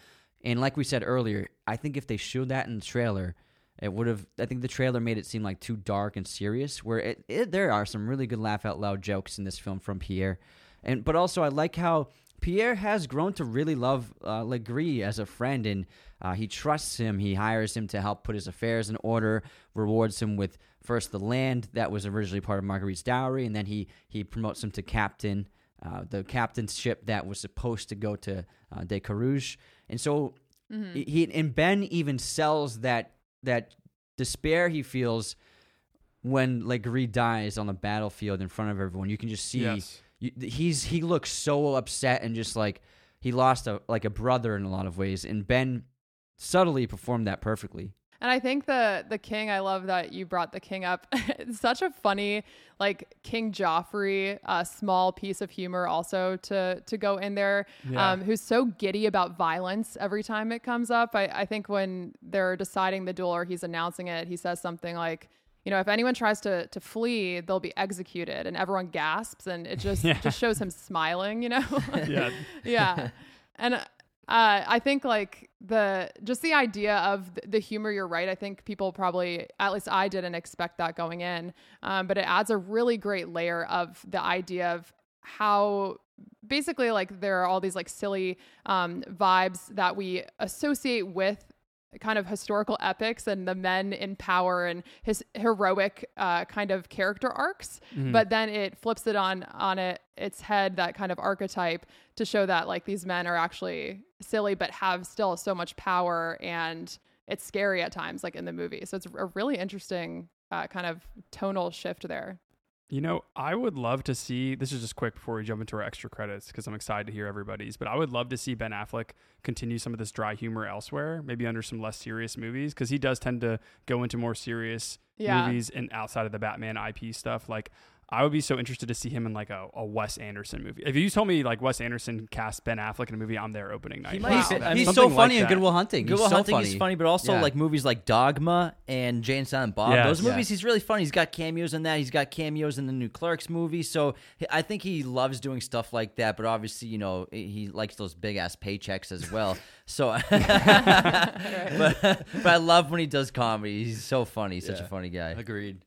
And like we said earlier, I think if they showed that in the trailer, it would have. I think the trailer made it seem like too dark and serious. Where it, it there are some really good laugh out loud jokes in this film from Pierre, and but also I like how Pierre has grown to really love uh, Legris as a friend, and uh, he trusts him. He hires him to help put his affairs in order, rewards him with first the land that was originally part of Marguerite's dowry, and then he he promotes him to captain, uh, the captain's ship that was supposed to go to uh, De Carouge, and so he and Ben even sells that that despair he feels when Legris dies on the battlefield in front of everyone. You can just see Yes. You, he's he looks so upset and just like he lost a like a brother in a lot of ways, and Ben subtly performed that perfectly. And I think the the king, I love that you brought the king up. it's such a funny, like King Joffrey, uh, small piece of humor also to to go in there. Yeah. Um, who's so giddy about violence every time it comes up. I, I think when they're deciding the duel or he's announcing it, he says something like, you know, if anyone tries to to flee, they'll be executed, and everyone gasps, and it just Yeah. just shows him smiling, you know. Yeah. yeah and uh, i think like the just the idea of th- the humor you're right i think people probably at least i didn't expect that going in um, but it adds a really great layer of the idea of how basically like there are all these like silly um, vibes that we associate with kind of historical epics and the men in power and his heroic uh, kind of character arcs but then it flips it on on it its head that kind of archetype to show that like these men are actually silly but have still so much power and it's scary at times like in the movie. So it's a really interesting uh, kind of tonal shift there You know, I would love to see. This is just quick before we jump into our extra credits because I'm excited to hear everybody's. But I would love to see Ben Affleck continue some of this dry humor elsewhere, maybe under some less serious movies, because he does tend to go into more serious Yeah. movies and outside of the Batman IP stuff. Like, I would be so interested to see him in like a, a Wes Anderson movie. If you told me like Wes Anderson cast Ben Affleck in a movie, I'm there opening night. He might fit- I mean, he's so funny like in. Good Will Hunting. Good Will so Hunting funny. is funny, but also Yeah. like movies like Dogma and Jay and Silent Bob. Yes. Those movies, Yes. he's really funny. He's got cameos in that. He's got cameos in the new Clerks movie. So I think he loves doing stuff like that. But obviously, you know, he likes those big ass paychecks as well. So, but, but I love when he does comedy. He's so funny. He's such a funny guy. Agreed.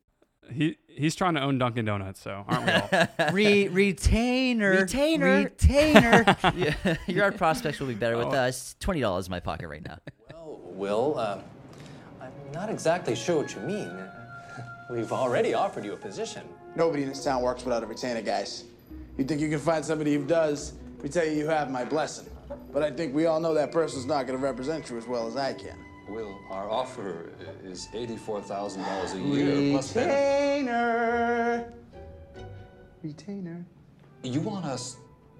He he's trying to own Dunkin' Donuts, so aren't we all? Re- retainer. Retainer. Retainer. Yeah, your art prospects will be better with Oh. us. Twenty dollars in my pocket right now. Well, Will, uh, I'm not exactly sure what you mean. We've already offered you a position. Nobody in this town works without a retainer, guys. You think you can find somebody who does? We tell you you have my blessing. But I think we all know that person's not going to represent you as well as I can. Will, our offer is $84,000 a year plus benefits. Retainer. Retainer. You want us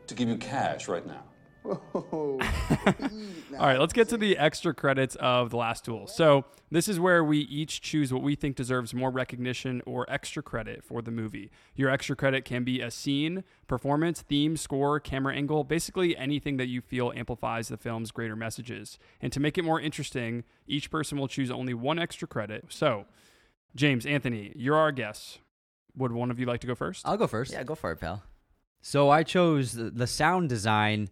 to give you cash right now? Whoa. All right, let's get to the extra credits of The Last Duel. So, this is where we each choose what we think deserves more recognition or extra credit for the movie. Your extra credit can be a scene, performance, theme, score, camera angle, basically anything that you feel amplifies the film's greater messages. And to make it more interesting, each person will choose only one extra credit. So, James, Anthony, you're our guest. Would one of you like to go first? I'll go first. Yeah, go for it, pal. So I chose the, the sound design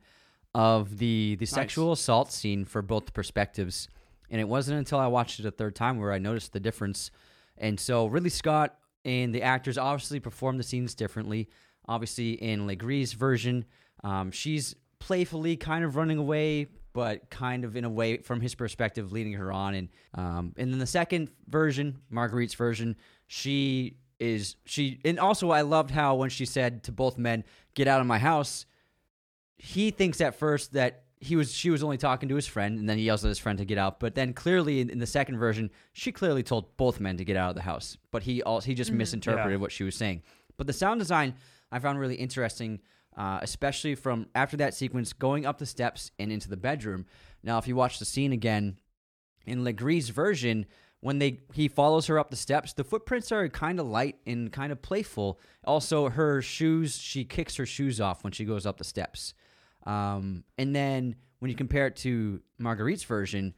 of the the Nice. sexual assault scene for both perspectives, and it wasn't until I watched it a third time where I noticed the difference. And so Ridley Scott and the actors obviously performed the scenes differently. Obviously, in Legris's version, um, she's playfully kind of running away, but kind of in a way from his perspective, leading her on. And um, and then the second version, Marguerite's version, she is she and also I loved how when she said to both men, "Get out of my house." He thinks at first that he was she was only talking to his friend, and then he yells at his friend to get out. But then clearly in, in the second version, she clearly told both men to get out of the house. But he also he just Mhm. misinterpreted Yeah. what she was saying. But the sound design I found really interesting, uh, especially from after that sequence going up the steps and into the bedroom. Now, if you watch the scene again in Legris's version, when they he follows her up the steps, the footprints are kind of light and kind of playful. Also, her shoes, she kicks her shoes off when she goes up the steps. Um, and then when you compare it to Marguerite's version,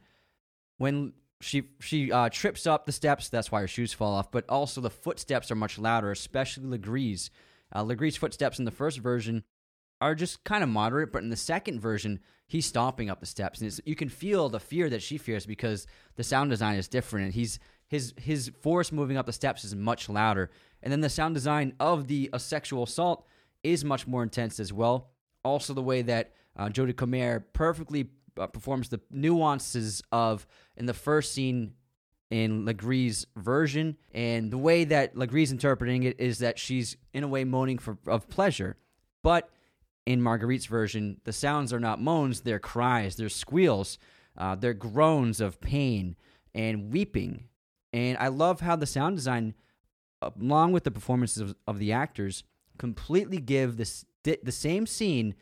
when she she uh, trips up the steps, that's why her shoes fall off. But also the footsteps are much louder, especially Legris's. Uh, Legris's footsteps in the first version are just kind of moderate, but in the second version, he's stomping up the steps, and you can feel the fear that she fears because the sound design is different, and he's his his force moving up the steps is much louder, and then the sound design of the sexual assault is much more intense as well. Also, the way that uh, Jodie Comer perfectly uh, performs the nuances of in the first scene in Legris's version, and the way that Legris's interpreting it is that she's in a way moaning for of pleasure, but in Marguerite's version, the sounds are not moans; they're cries, they're squeals, uh, they're groans of pain and weeping. And I love how the sound design, along with the performances of, of the actors, completely give this the same scene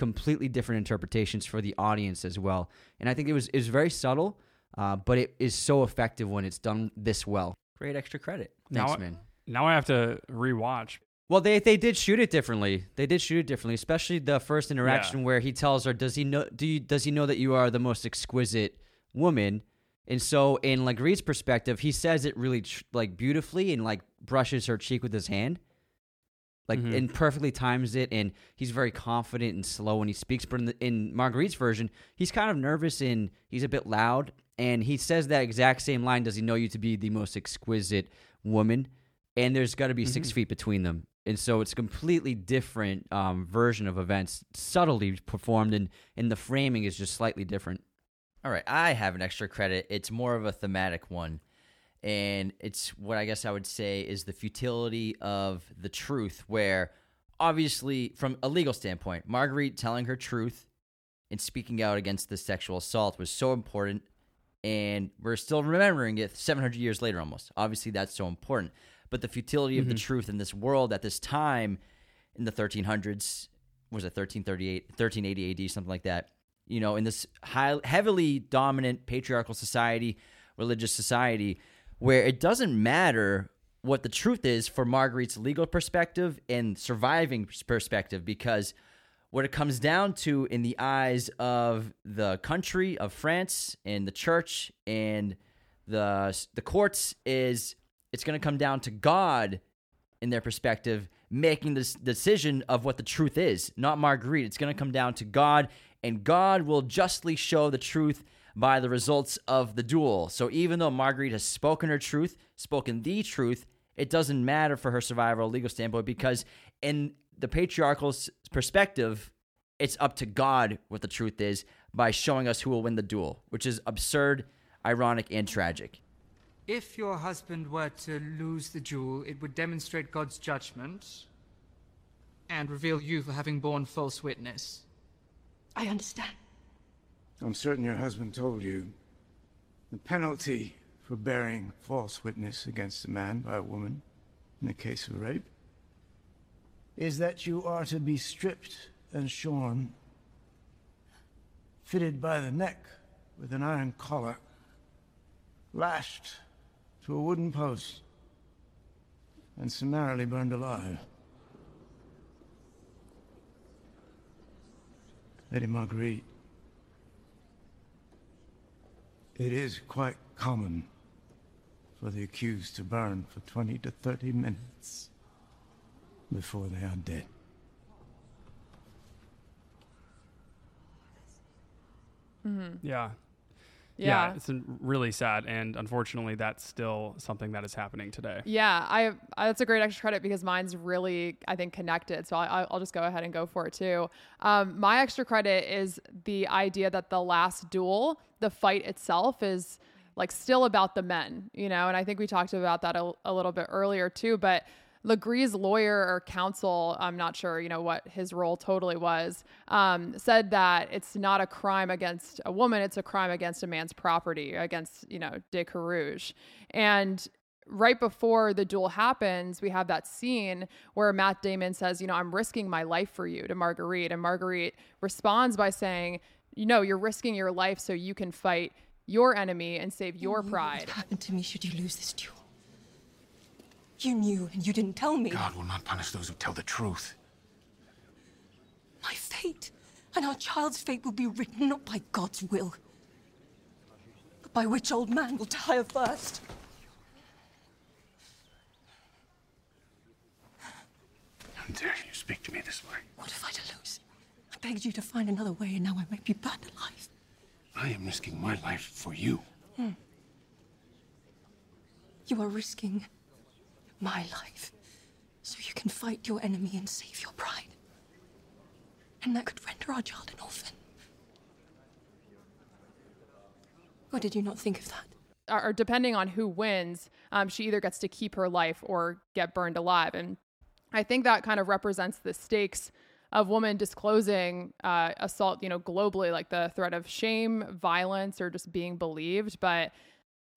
completely different interpretations for the audience as well. And I think it was it was very subtle, uh, but it is so effective when it's done this well. Great extra credit. Thanks, now, man. Now I have to rewatch. Well, they they did shoot it differently. They did shoot it differently, especially the first interaction where he tells her, "Does he know? Do you, does he know that you are the most exquisite woman?" And so, in Legris's perspective, he says it really tr- like beautifully and like brushes her cheek with his hand, like Mhm. and perfectly times it. And he's very confident and slow when he speaks. But in, the, in Marguerite's version, he's kind of nervous and he's a bit loud. And he says that exact same line. Does he know you to be the most exquisite woman? And there's got to be six Mhm. feet between them. And so it's a completely different um, version of events, subtly performed, and, and the framing is just slightly different. All right, I have an extra credit. It's more of a thematic one. And it's what I guess I would say is the futility of the truth, where obviously, from a legal standpoint, Marguerite telling her truth and speaking out against the sexual assault was so important. And we're still remembering it 700 years later almost. Obviously, that's so important. but the futility of the Mhm. truth in this world at this time in the 1300s was it 1338 1380 AD something like that you know in this high, heavily dominant patriarchal society religious society where it doesn't matter what the truth is for Marguerite's legal perspective and surviving perspective because what it comes down to in the eyes of the country of France and the church and the the courts is it's going to come down to God in their perspective making this decision of what the truth is, not Marguerite. It's going to come down to God and God will justly show the truth by the results of the duel. So even though Marguerite has spoken her truth, spoken the truth, it doesn't matter for her survival legal standpoint because in the patriarchal perspective, it's up to God what the truth is by showing us who will win the duel, which is absurd, ironic, and tragic. If your husband were to lose the duel, it would demonstrate God's judgment and reveal you for having borne false witness. I understand. I'm certain your husband told you the penalty for bearing false witness against a man by a woman in the case of rape is that you are to be stripped and shorn, fitted by the neck with an iron collar, lashed to a wooden post, and summarily burned alive. Lady Marguerite, it is quite common for the accused to burn for 20 to 30 minutes before they are dead. Mhm. Yeah. Yeah. It's really sad. And unfortunately, that's still something that is happening today. Yeah, I, I that's a great extra credit because mine's really I think connected. So I, I'll just go ahead and go for it too. Um, my extra credit is the idea that the last duel, the fight itself, is like still about the men, you know. And I think we talked about that a, a little bit earlier too. But Legris's lawyer or counsel, I'm not sure, you know, what his role totally was, um, said that it's not a crime against a woman, it's a crime against a man's property, against, you know, De Carouge. And right before the duel happens, we have that scene where Matt Damon says, you know, I'm risking my life for you to Marguerite. And Marguerite responds by saying, you know, you're risking your life so you can fight your enemy and save your pride. What happened to me should you lose this duel? You knew and you didn't tell me. God will not punish those who tell the truth. My fate and our child's fate will be written not by God's will, but by which old man will tire first. How dare you speak to me this way? What if I to lose? I begged you to find another way, and now I might be burned alive. I am risking my life for you. Hmm. You are risking my life so you can fight your enemy and save your pride. And that could render our child an orphan. Or did you not think of that? or depending on who wins, um, she either gets to keep her life or get burned alive. And I think that kind of represents the stakes of women disclosing uh, assault, you know, globally, like the threat of shame, violence, or just being believed. But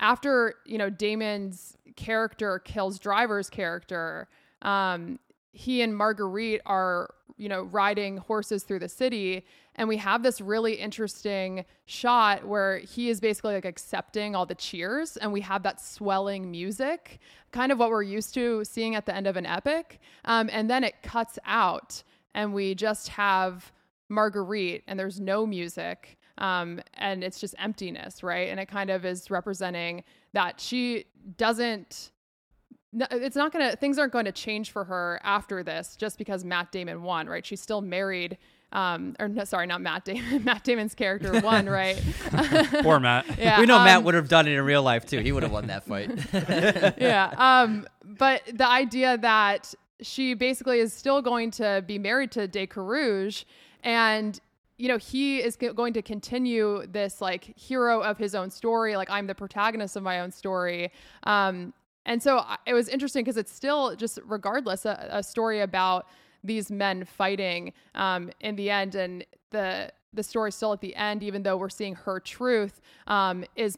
after you know Damon's character kills Driver's character, um, he and Marguerite are you know riding horses through the city, and we have this really interesting shot where he is basically like accepting all the cheers, and we have that swelling music, kind of what we're used to seeing at the end of an epic, um, and then it cuts out, and we just have Marguerite, and there's no music um, and it's just emptiness, right? And it kind of is representing that she doesn't. It's not gonna. Things aren't going to change for her after this, just because Matt Damon won, right? She's still married. Um, or no, sorry, not Matt Damon. Matt Damon's character won, right? Poor Matt. Yeah, we know Matt um, would have done it in real life too. He would have won that fight. yeah. Um, but the idea that she basically is still going to be married to De Carouge and you know he is going to continue this like hero of his own story like i'm the protagonist of my own story. Um and so it was interesting because it's still just regardless a, a story about these men fighting um in the end and the the story still at the end even though we're seeing her truth um is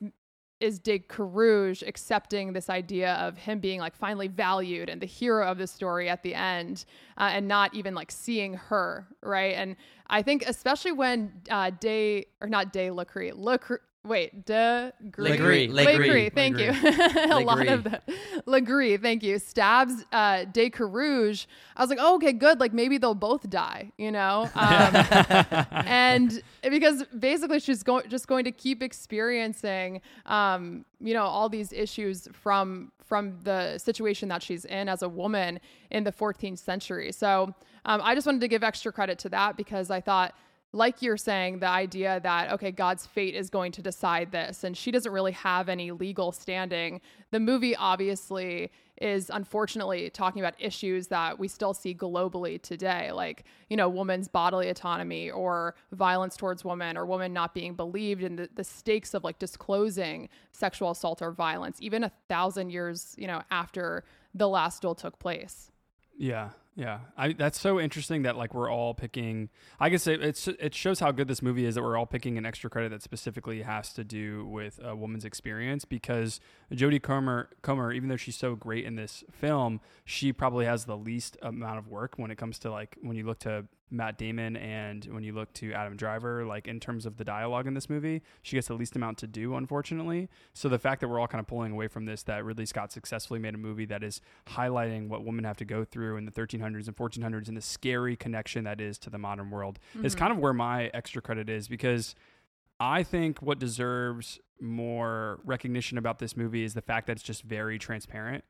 is De Carouge accepting this idea of him being like finally valued and the hero of the story at the end, uh, and not even like seeing her, right? And I think especially when uh, Day or not Day Lacree, Lacree, wait, De Legris. Legris. Legris. Thank you. a lot of the Legris. Thank you. Stabs uh, De Carouge. I was like, oh, okay, good. Like maybe they'll both die, you know. Um, and because basically she's going just going to keep experiencing, um, you know, all these issues from from the situation that she's in as a woman in the 14th century. So um, I just wanted to give extra credit to that because I thought like you're saying, the idea that, okay, God's fate is going to decide this, and she doesn't really have any legal standing. The movie obviously is unfortunately talking about issues that we still see globally today, like, you know, women's bodily autonomy or violence towards women or women not being believed and the, the stakes of like disclosing sexual assault or violence, even a thousand years, you know, after the last duel took place. Yeah, yeah. I that's so interesting that like we're all picking. I guess it it's, it shows how good this movie is that we're all picking an extra credit that specifically has to do with a woman's experience because Jodie Comer Comer, even though she's so great in this film, she probably has the least amount of work when it comes to like when you look to Matt Damon and when you look to Adam Driver, like in terms of the dialogue in this movie, she gets the least amount to do, unfortunately. So the fact that we're all kind of pulling away from this, that Ridley Scott successfully made a movie that is highlighting what women have to go through in the 1300s and 1400s and the scary connection that is to the modern world is Mhm. kind of where my extra credit is because I think what deserves more recognition about this movie is the fact that it's just very transparent.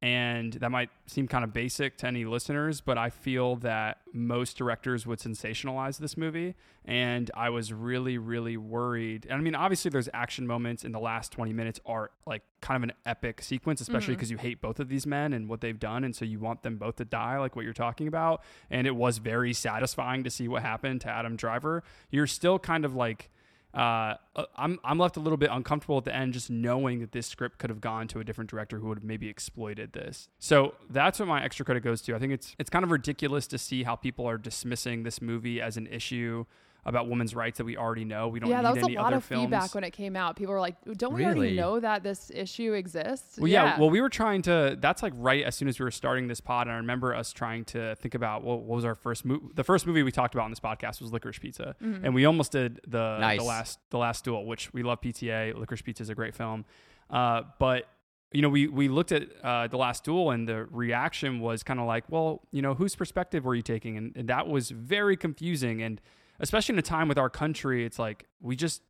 And that might seem kind of basic to any listeners, but I feel that most directors would sensationalize this movie. And I was really, really worried. And I mean, obviously, there's action moments in the last 20 minutes are like kind of an epic sequence, especially mm-hmm. because you hate both of these men and what they've done. And so you want them both to die, like what you're talking about. And it was very satisfying to see what happened to Adam Driver. You're still kind of like, uh, uh, I'm I'm left a little bit uncomfortable at the end, just knowing that this script could have gone to a different director who would have maybe exploited this. So that's what my extra credit goes to. I think it's it's kind of ridiculous to see how people are dismissing this movie as an issue about women's rights that we already know. We don't yeah, need that was any a lot of films. feedback when it came out. People were like, "Don't we already know that this issue exists?" Well, yeah. Well, we were trying to. That's like right as soon as we were starting this pod, and I remember us trying to think about well, what was our first movie. The first movie we talked about on this podcast was Licorice Pizza, Mhm. and we almost did the Nice. the last the last duel, which we love. PTA Licorice Pizza is a great film, uh, but you know we we looked at uh, the last duel, and the reaction was kind of like, well, you know, whose perspective were you taking? And, and that was very confusing, and especially in a time with our country, it's like we just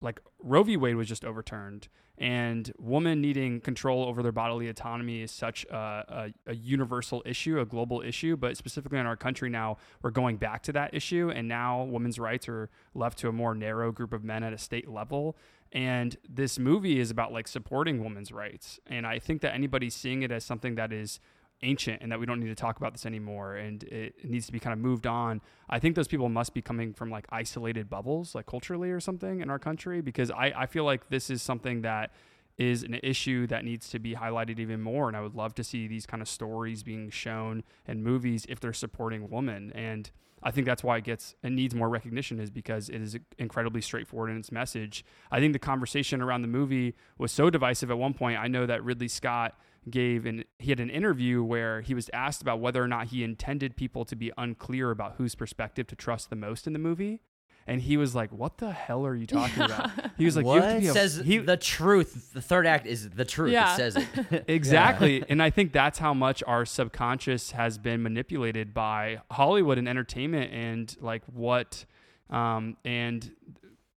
like Roe v. Wade was just overturned, and women needing control over their bodily autonomy is such a, a, a universal issue, a global issue. But specifically in our country now, we're going back to that issue, and now women's rights are left to a more narrow group of men at a state level. And this movie is about like supporting women's rights, and I think that anybody seeing it as something that is ancient and that we don't need to talk about this anymore and it, needs to be kind of moved on. I think those people must be coming from like isolated bubbles, like culturally or something in our country, because I, I feel like this is something that is an issue that needs to be highlighted even more. And I would love to see these kind of stories being shown in movies if they're supporting women. And I think that's why it gets it needs more recognition is because it is incredibly straightforward in its message. I think the conversation around the movie was so divisive at one point. I know that Ridley Scott gave and he had an interview where he was asked about whether or not he intended people to be unclear about whose perspective to trust the most in the movie. And he was like, "What the hell are you talking about?" He was like, what? "You have to be a- says he, the truth. The third act is the truth. Yeah. It says it. exactly. And I think that's how much our subconscious has been manipulated by Hollywood and entertainment and like what um and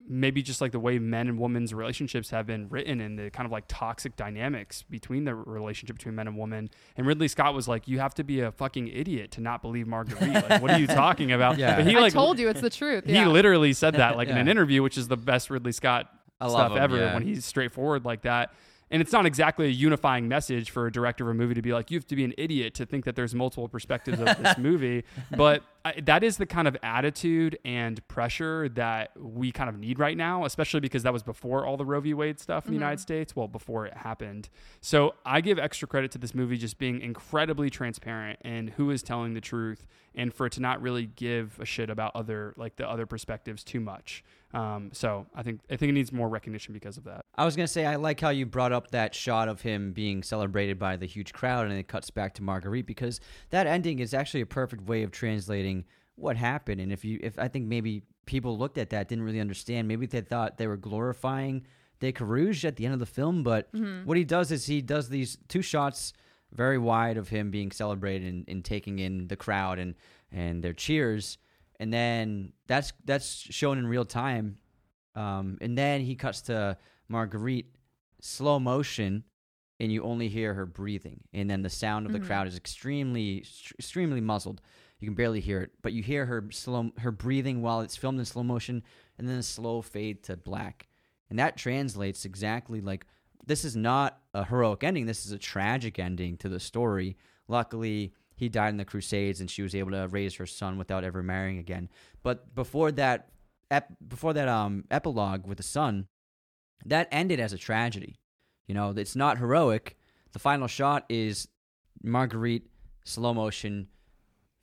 maybe just like the way men and women's relationships have been written and the kind of like toxic dynamics between the relationship between men and women. And Ridley Scott was like, "You have to be a fucking idiot to not believe Marguerite. Like, what are you talking about?" Yeah. But he I like told you it's the truth. He yeah. literally said that like in an interview, which is the best Ridley Scott I stuff him, ever yeah. when he's straightforward like that. And it's not exactly a unifying message for a director of a movie to be like, you have to be an idiot to think that there's multiple perspectives of this movie. But I, that is the kind of attitude and pressure that we kind of need right now, especially because that was before all the Roe v. Wade stuff in the United mm-hmm. States. Well, before it happened. So I give extra credit to this movie just being incredibly transparent and who is telling the truth, and for it to not really give a shit about other like the other perspectives too much. Um, so I think I think it needs more recognition because of that. I was gonna say I like how you brought up that shot of him being celebrated by the huge crowd, and it cuts back to Marguerite because that ending is actually a perfect way of translating what happened. And if you, if I think maybe people looked at that didn't really understand, maybe they thought they were glorifying De Carouge at the end of the film, but Mhm. what he does is he does these two shots very wide of him being celebrated and, and taking in the crowd and and their cheers, and then that's that's shown in real time, um, and then he cuts to Marguerite slow motion, and you only hear her breathing, and then the sound of the Mhm. crowd is extremely extremely muzzled. You can barely hear it, but you hear her slow her breathing while it's filmed in slow motion, and then a slow fade to black, and that translates exactly like this is not a heroic ending. This is a tragic ending to the story. Luckily, he died in the Crusades, and she was able to raise her son without ever marrying again. But before that, ep- before that um, epilogue with the son, that ended as a tragedy. You know, it's not heroic. The final shot is Marguerite slow motion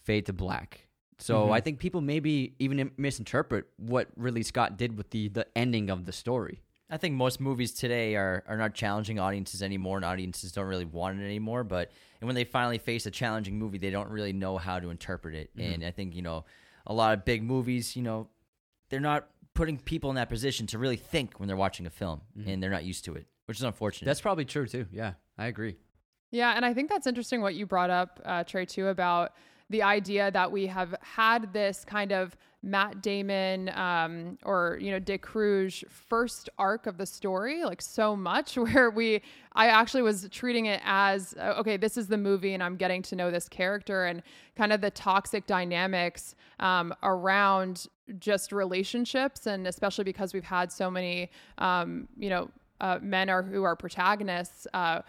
fade to black. So Mhm. I think people maybe even misinterpret what Ridley Scott did with the the ending of the story. I think most movies today are, are not challenging audiences anymore, and audiences don't really want it anymore. But and when they finally face a challenging movie, they don't really know how to interpret it. Mhm. And I think you know, a lot of big movies, you know, they're not putting people in that position to really think when they're watching a film, and they're not used to it, which is unfortunate. That's probably true too. Yeah, I agree. Yeah, and I think that's interesting what you brought up, uh, Trey, too, about the idea that we have had this kind of Matt Damon um, or you know De Carouge first arc of the story, like so much, where we I actually was treating it as uh, okay, this is the movie, and I'm getting to know this character and kind of the toxic dynamics um, around just relationships, and especially because we've had so many um, you know uh, men are who are protagonists. Uh,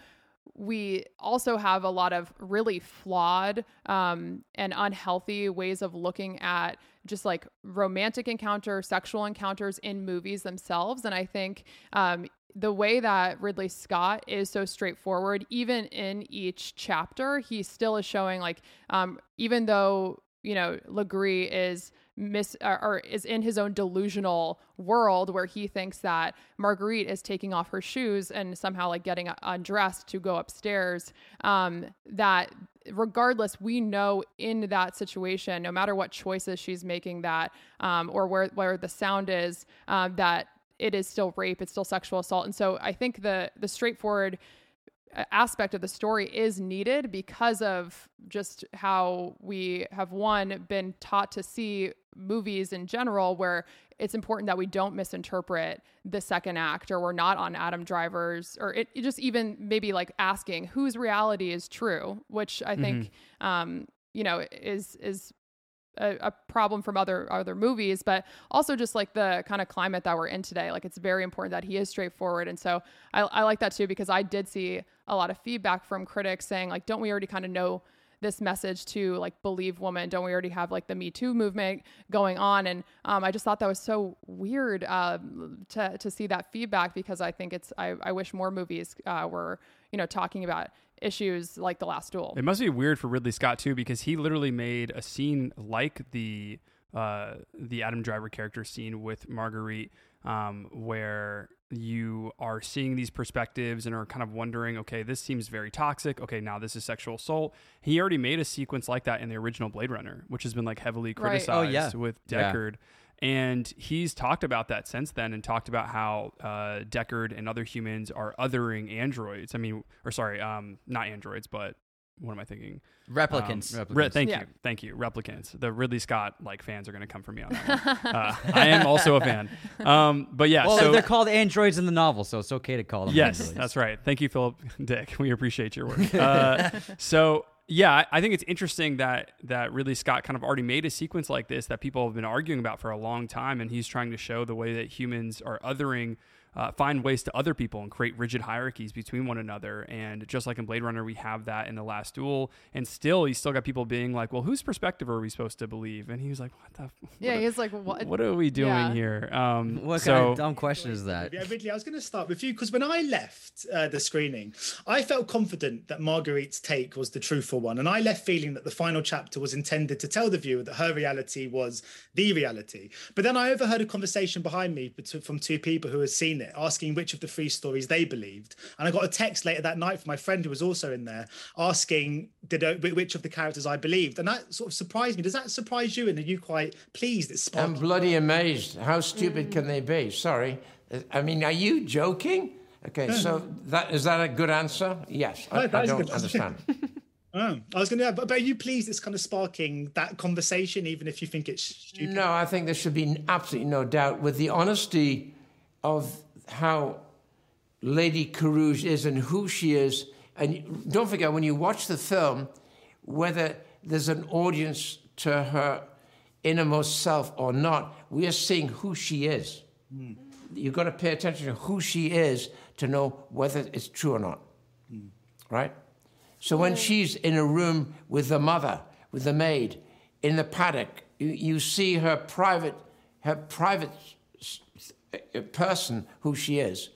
we also have a lot of really flawed um, and unhealthy ways of looking at just like romantic encounters, sexual encounters in movies themselves. And I think um, the way that Ridley Scott is so straightforward, even in each chapter, he still is showing like, um, even though you know Legris is miss or, or is in his own delusional world where he thinks that Marguerite is taking off her shoes and somehow like getting undressed to go upstairs. Um, that regardless, we know in that situation, no matter what choices she's making, that um, or where where the sound is, um, that it is still rape, it's still sexual assault, and so I think the the straightforward aspect of the story is needed because of just how we have one been taught to see movies in general where it's important that we don't misinterpret the second act or we're not on Adam Driver's or it, it just even maybe like asking whose reality is true which I think um you know is is a, a problem from other other movies, but also just like the kind of climate that we're in today. Like it's very important that he is straightforward, and so I, I like that too because I did see a lot of feedback from critics saying like, don't we already kind of know this message to like believe women? Don't we already have like the Me Too movement going on? And um, I just thought that was so weird um, to to see that feedback because I think it's I, I wish more movies uh, were you know talking about issues like the last duel. It must be weird for Ridley Scott too, because he literally made a scene like the uh, the Adam Driver character scene with Marguerite, um, where you are seeing these perspectives and are kind of wondering, okay, this seems very toxic. Okay, now this is sexual assault. He already made a sequence like that in the original Blade Runner, which has been like heavily Right. criticized Oh, yeah. with Yeah. Deckard. And he's talked about that since then and talked about how uh, Deckard and other humans are othering androids. I mean, or sorry, um, not androids, but what am I thinking? Replicants. Um, re- thank Yeah. you. Thank you. Replicants. The Ridley Scott like fans are going to come for me on that uh, I am also a fan. Um, but yeah, well, so they're called androids in the novel, so it's okay to call them. Yes, androids. that's right. Thank you, Philip Dick. We appreciate your work. Uh, so yeah, I- I think it's interesting that that Ridley Scott kind of already made a sequence like this that people have been arguing about for a long time, and he's trying to show the way that humans are othering uh, find ways to other people and create rigid hierarchies between one another. And just like in Blade Runner, we have that in the last duel. And still, you still got people being like, "Well, whose perspective are we supposed to believe?" And he was like, "What the? f- Yeah, what he's like, what? What are we doing Yeah. here?" Um, What so kind of dumb question is that? Yeah, Ridley, I was going to start with you because when I left uh, the screening, I felt confident that Marguerite's take was the truthful one. And I left feeling that the final chapter was intended to tell the viewer that her reality was the reality. But then I overheard a conversation behind me from two people who had seen it, asking which of the three stories they believed. And I got a text later that night from my friend who was also in there asking did uh, I, which of the characters I believed. And that sort of surprised me. Does that surprise you? And are you quite pleased it's I'm bloody amazed. How stupid can they be? Sorry. I mean, are you joking? Okay, so that is that a good answer? Yes. I, No, that I don't understand. Oh, I was going to, but, but are you pleased it's kind of sparking that conversation, even if you think it's stupid? No, I think there should be absolutely no doubt with the honesty of how Lady Carouge is and who she is. And don't forget, when you watch the film, whether there's an audience to her innermost self or not, we are seeing who she is. Hmm. You've got to pay attention to who she is to know whether it's true or not. Hmm. Right? So when she's in a room with the mother, with the maid, in the paddock, you, you see her private, her private s- s- person who she is.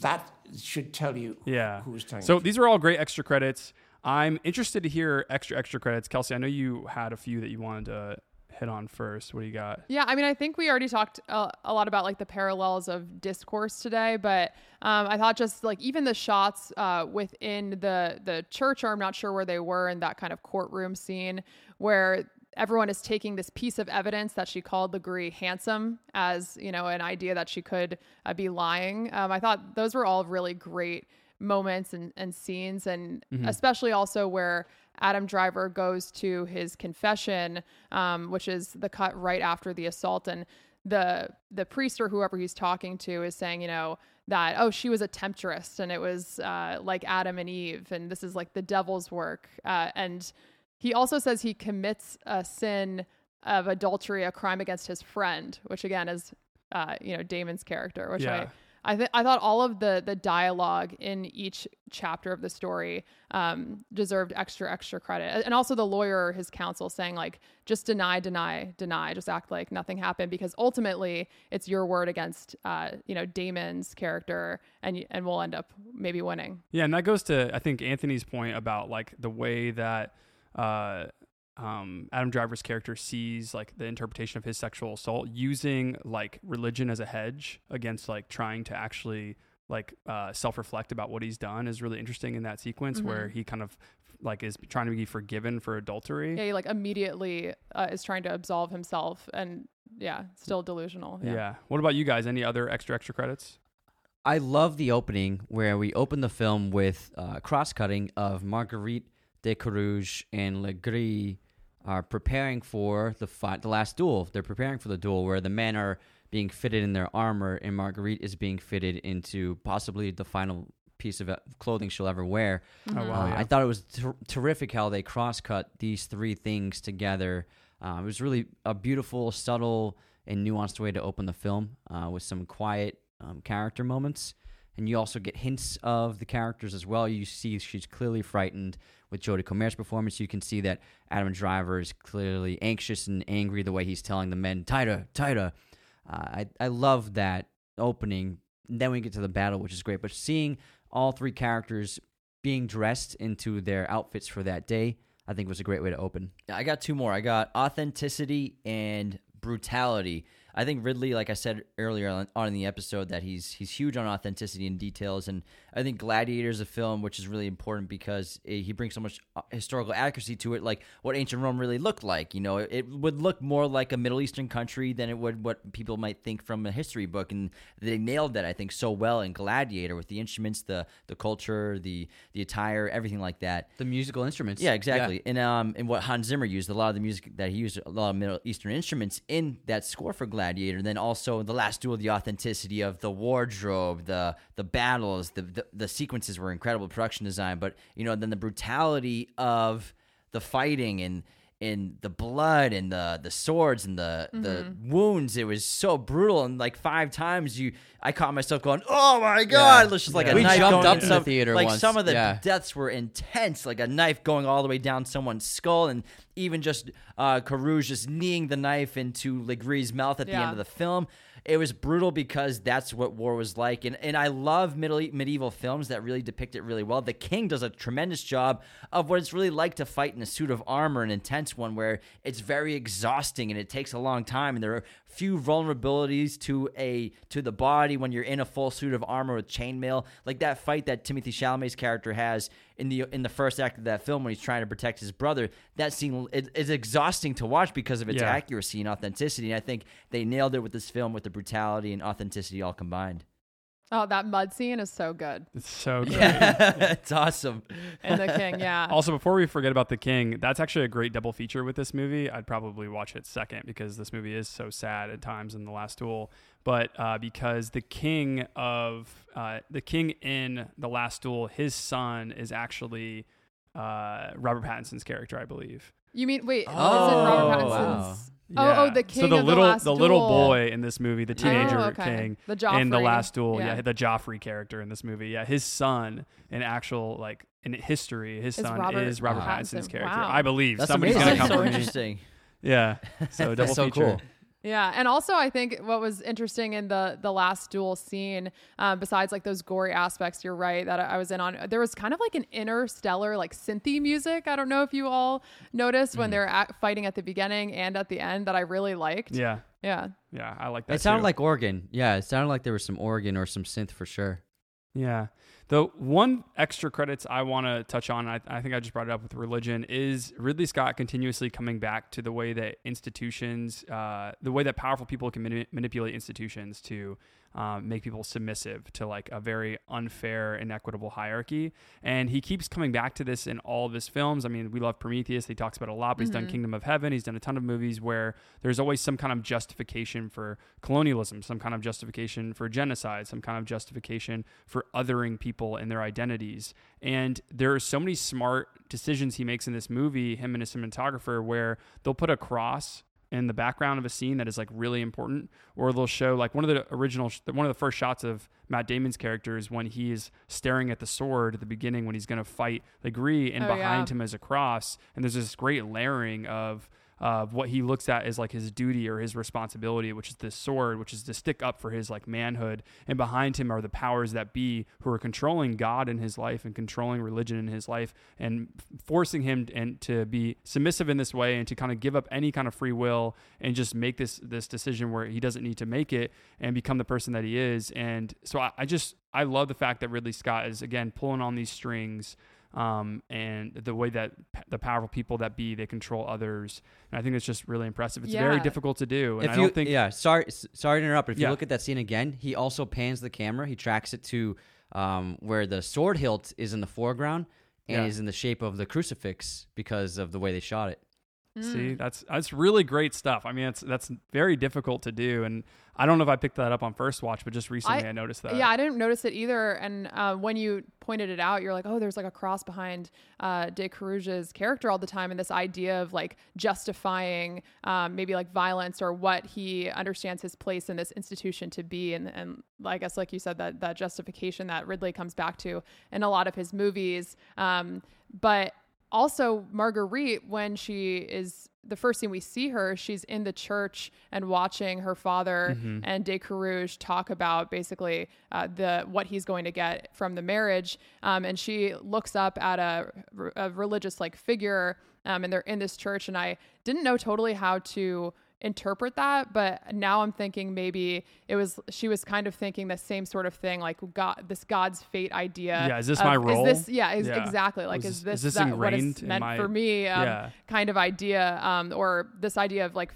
That should tell you Yeah. who's telling So you. these are all great extra credits. I'm interested to hear extra extra credits. Kelsi, I know you had a few that you wanted to hit on first. What do you got? Yeah, I mean, I think we already talked a, a lot about like the parallels of discourse today, but um, I thought just like even the shots uh, within the the church, or I'm not sure where they were in that kind of courtroom scene where everyone is taking this piece of evidence that she called Legris handsome as you know an idea that she could uh, be lying. Um, I thought those were all really great moments and, and scenes and Mhm. especially also where Adam Driver goes to his confession, um, which is the cut right after the assault, and the the priest or whoever he's talking to is saying, you know, that oh she was a temptress and it was uh, like Adam and Eve, and this is like the devil's work, uh, and he also says he commits a sin of adultery, a crime against his friend, which again is uh, you know Damon's character, which Yeah. I I, th- I thought all of the the dialogue in each chapter of the story um, deserved extra extra credit, and also the lawyer or his counsel saying like just deny, deny, deny, just act like nothing happened because ultimately it's your word against uh, you know Damon's character, and and we'll end up maybe winning. Yeah, and that goes to I think Anthony's point about like the way that uh, um, Adam Driver's character sees like the interpretation of his sexual assault using like religion as a hedge against like trying to actually like uh, self-reflect about what he's done is really interesting in that sequence where Mhm. he kind of like is trying to be forgiven for adultery. Yeah, he like immediately uh, is trying to absolve himself, and yeah, still delusional. yeah. What about you guys? Any other extra extra credits? I love the opening where we open the film with uh, cross cutting of Marguerite de Carouge and Legris are preparing for the fight, the last duel. They're preparing for the duel where the men are being fitted in their armor and Marguerite is being fitted into possibly the final piece of uh, clothing she'll ever wear. Oh, wow, Uh, yeah. I thought it was ter- terrific how they cross cut these three things together. Uh, it was really a beautiful, subtle, and nuanced way to open the film uh, with some quiet um, character moments. And you also get hints of the characters as well. You see she's clearly frightened with Jodie Comer's performance. You can see that Adam Driver is clearly anxious and angry the way he's telling the men, tighter, tighter. Uh, I, I love that opening. Then we get to the battle, which is great. But seeing all three characters being dressed into their outfits for that day, I think was a great way to open. I got two more. I got authenticity and brutality. I think Ridley, like I said earlier on, on in the episode, that he's he's huge on authenticity and details, and I think Gladiator is a film which is really important because it, he brings so much uh, historical accuracy to it, like what ancient Rome really looked like. You know, it, it would look more like a Middle Eastern country than it would what people might think from a history book, and they nailed that I think so well in Gladiator with the instruments, the the culture, the the attire, everything like that. The musical instruments. Yeah, exactly. And um, and what Hans Zimmer used, a lot of the music that he used, a lot of Middle Eastern instruments in that score for Gladiator. And then also the last duel, the authenticity of the wardrobe, the the battles, the, the the sequences were incredible production design. But you know, then the brutality of the fighting and in the blood and the the swords and the the Mhm. wounds. It was so brutal, and like five times you, I caught myself going, "Oh my god!" It's just like Yeah. a We knife jumped going up into in the theater Like once. some of the Yeah. deaths were intense, like a knife going all the way down someone's skull, and even just uh, Carouge just kneeing the knife into Legris's mouth at the end of the film. It was brutal because that's what war was like, and and I love middle medieval films that really depict it really well. The King does a tremendous job of what it's really like to fight in a suit of armor, an intense one where it's very exhausting and it takes a long time, and there are few vulnerabilities to a to the body when you're in a full suit of armor with chainmail, like that fight that Timothy Chalamet's character has in the in the first act of that film when he's trying to protect his brother. That scene is is exhausting to watch because of its Yeah. accuracy and authenticity. And I think they nailed it with this film with the brutality and authenticity all combined. Oh, that mud scene is so good. It's so great. it's awesome. And the king, yeah. Also, before we forget about the King, that's actually a great double feature with this movie. I'd probably watch it second because this movie is so sad at times in the Last Duel. But uh, because the King of uh, the King in the Last Duel, his son is actually uh, Robert Pattinson's character, I believe. You mean wait? Oh, is it Robert wow. Pattinson's? Oh, oh, the king So the of little the last little duel. boy in this movie, the Oh, teenager okay. king The Joffrey. in the last duel, yeah. yeah. the Joffrey character in this movie, yeah, his son in actual like in history, his Is son Robert is Robert Pattinson. Pattinson's character, Wow. I believe. That's Somebody's amazing. gonna come That's so for me. interesting. Yeah, so double That's so feature. cool. Yeah, and also I think what was interesting in the the last duel scene, um, besides like those gory aspects, you're right that I I was in on. There was kind of like an interstellar like synthy music. I don't know if you all noticed Mm-hmm. when they're at, fighting at the beginning and at the end that I really liked. Yeah, yeah. yeah, I like that. It sounded too. like organ. Yeah, it sounded like there was some organ or some synth for sure. Yeah. The one extra credits I want to touch on, I, I think I just brought it up with religion, is Ridley Scott continuously coming back to the way that institutions, uh, the way that powerful people can mani- manipulate institutions to um, make people submissive to like a very unfair, inequitable hierarchy. And he keeps coming back to this in all of his films. I mean, we love Prometheus. He talks about it a lot, but he's done Mhm. Kingdom of Heaven. He's done a ton of movies where there's always some kind of justification for colonialism, some kind of justification for genocide, some kind of justification for othering people and their identities. And there are so many smart decisions he makes in this movie, him and his cinematographer, where they'll put a cross in the background of a scene that is like really important, or they'll show like one of the original, one of the first shots of Matt Damon's character is when he is staring at the sword at the beginning when he's going to fight the Legris, and Oh, behind yeah. him is a cross, and there's this great layering of of what he looks at as like his duty or his responsibility, which is this sword, which is to stick up for his like manhood. And behind him are the powers that be who are controlling God in his life and controlling religion in his life and forcing him and to be submissive in this way and to kind of give up any kind of free will and just make this this decision where he doesn't need to make it and become the person that he is. And so I, I just I love the fact that Ridley Scott is again pulling on these strings um, and the way that p- the powerful people that be they control others. And I think it's just really impressive. It's very difficult to do, and if I you, don't think yeah, sorry, s- sorry to interrupt. But if Yeah. you look at that scene again, he also pans the camera. He tracks it to um, where the sword hilt is in the foreground and Yeah. is in the shape of the crucifix because of the way they shot it. See, that's that's really great stuff. I mean, it's that's very difficult to do, and I don't know if I picked that up on first watch, but just recently I, noticed that. Yeah, I didn't notice it either. And uh, when you pointed it out, you're like, oh, there's like a cross behind uh, De Carouge's character all the time, and this idea of like justifying um, maybe like violence or what he understands his place in this institution to be, and and I guess like you said that that justification that Ridley comes back to in a lot of his movies, um, but also Marguerite when she is the first scene we see her she's in the church and watching her father Mhm. and de Carouge talk about basically uh, the what he's going to get from the marriage um, and she looks up at a, a religious like figure um, and they're in this church and I didn't know totally how to interpret that but now i'm thinking maybe it was she was kind of thinking the same sort of thing like god this god's fate idea Yeah, is this of- my role? is this yeah is Yeah. exactly like Was is this- is this that, what ingrained is in meant my- for me um, Yeah. kind of idea um, or this idea of like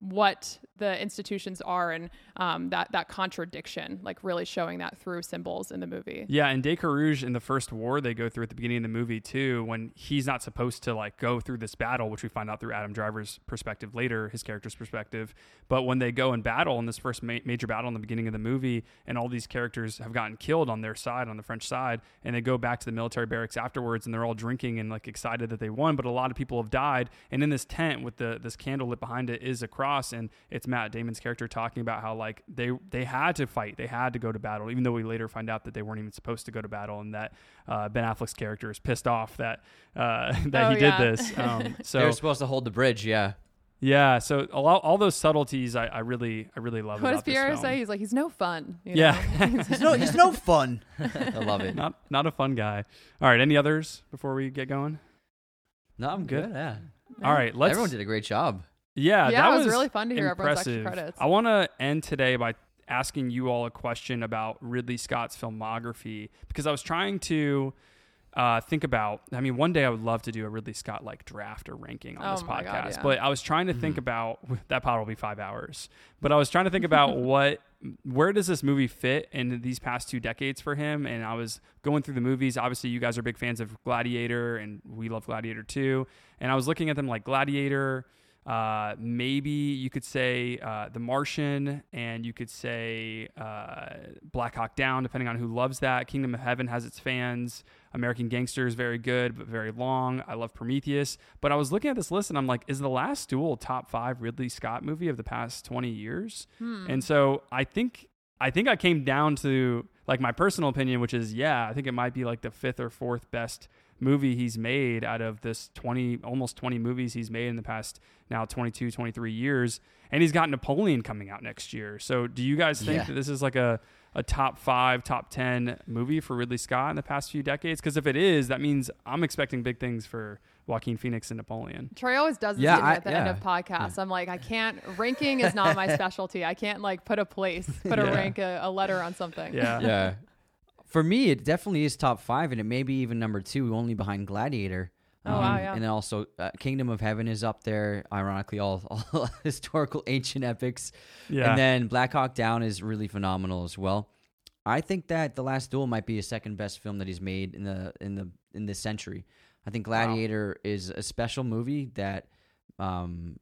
what the institutions are and um, that that contradiction, like really showing that through symbols in the movie. Yeah, and De Carouge in the first war they go through at the beginning of the movie too, when he's not supposed to like go through this battle, which we find out through Adam Driver's perspective later, his character's perspective. But when they go and battle in this first ma- major battle in the beginning of the movie, and all these characters have gotten killed on their side, on the French side, and they go back to the military barracks afterwards, and they're all drinking and like excited that they won, but a lot of people have died. And in this tent with the this candle lit behind it is a cross, and it's Matt Damon's character talking about how like they they had to fight, they had to go to battle, even though we later find out that they weren't even supposed to go to battle, and that uh, Ben Affleck's character is pissed off that uh, that Oh, he yeah. did this. Um, so They were supposed to hold the bridge, yeah. yeah, so a lot, all those subtleties I, I really I really love it. What does about this Pierre film. say? He's like, he's no fun. you Yeah, know? He's no, he's no fun. I love it. Not not a fun guy. All right, any others before we get going? No, I'm good. Yeah. All right, let's. Everyone did a great job. Yeah, Yeah, that it was really fun to hear everyone's extra impressive. credits. I want to end today by asking you all a question about Ridley Scott's filmography because I was trying to uh, think about. I mean, one day I would love to do a Ridley Scott like draft or ranking on Oh this podcast, God, yeah. but I was trying to think about that. Probably will be five hours, but I was trying to think about what where does this movie fit in these past two decades for him? And I was going through the movies. Obviously, you guys are big fans of Gladiator, and we love Gladiator too. And I was looking at them like Gladiator. Uh, maybe you could say uh, The Martian, and you could say uh, Black Hawk Down, depending on who loves that. Kingdom of Heaven has its fans. American Gangster is very good, but very long. I love Prometheus. But I was looking at this list, and I'm like, is The Last Duel top five Ridley Scott movie of the past 20 years? Hmm. And so I think I think I came down to like my personal opinion, which is yeah, I think it might be like the fifth or fourth best movie he's made out of this 20 almost 20 movies he's made in the past now 22 23 years and he's got napoleon coming out next year so do you guys think Yeah. that this is like a, a top five top 10 movie for ridley scott in the past few decades because if it is that means i'm expecting big things for joaquin phoenix and napoleon Trey always does this Yeah, I- at the end of podcasts. I'm like, I can't. Ranking is not my specialty. I can't like put a place, put a rank, a, a letter on something. yeah yeah. For me, it definitely is top five, and it may be even number two, only behind Gladiator. Um, Oh, wow, yeah. And then also, uh, Kingdom of Heaven is up there. Ironically, all, all historical ancient epics. Yeah. And then Black Hawk Down is really phenomenal as well. I think that The Last Duel might be his second best film that he's made in the in the in this century. I think Gladiator is a special movie that um,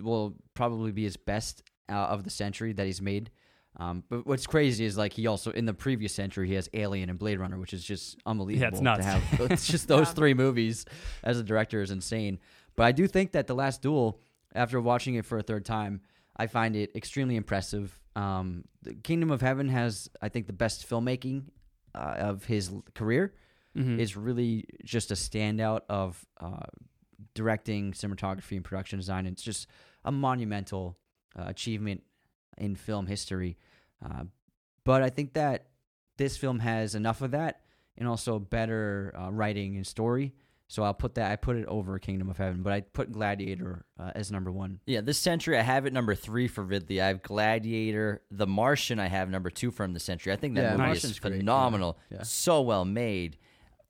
will probably be his best uh, of the century that he's made. Um, but what's crazy is like he also in the previous century he has Alien and Blade Runner, which is just unbelievable. nuts. To have it's just those Yeah. three movies as a director is insane. But I do think that the Last Duel, after watching it for a third time, I find it extremely impressive. Um, the Kingdom of Heaven has, I think, the best filmmaking uh, of his l- career. Mhm. Is really just a standout of uh, directing, cinematography, and production design. It's just a monumental uh, achievement in film history. Uh, but I think that this film has enough of that, and also better uh, writing and story. So I'll put that. I put it over Kingdom of Heaven, but I put Gladiator uh, as number one. Yeah, this century I have it number three for Ridley. I have Gladiator, The Martian. I have number two from the century. I think that Yeah, movie Martian's is great, yeah, phenomenal, yeah. so well made,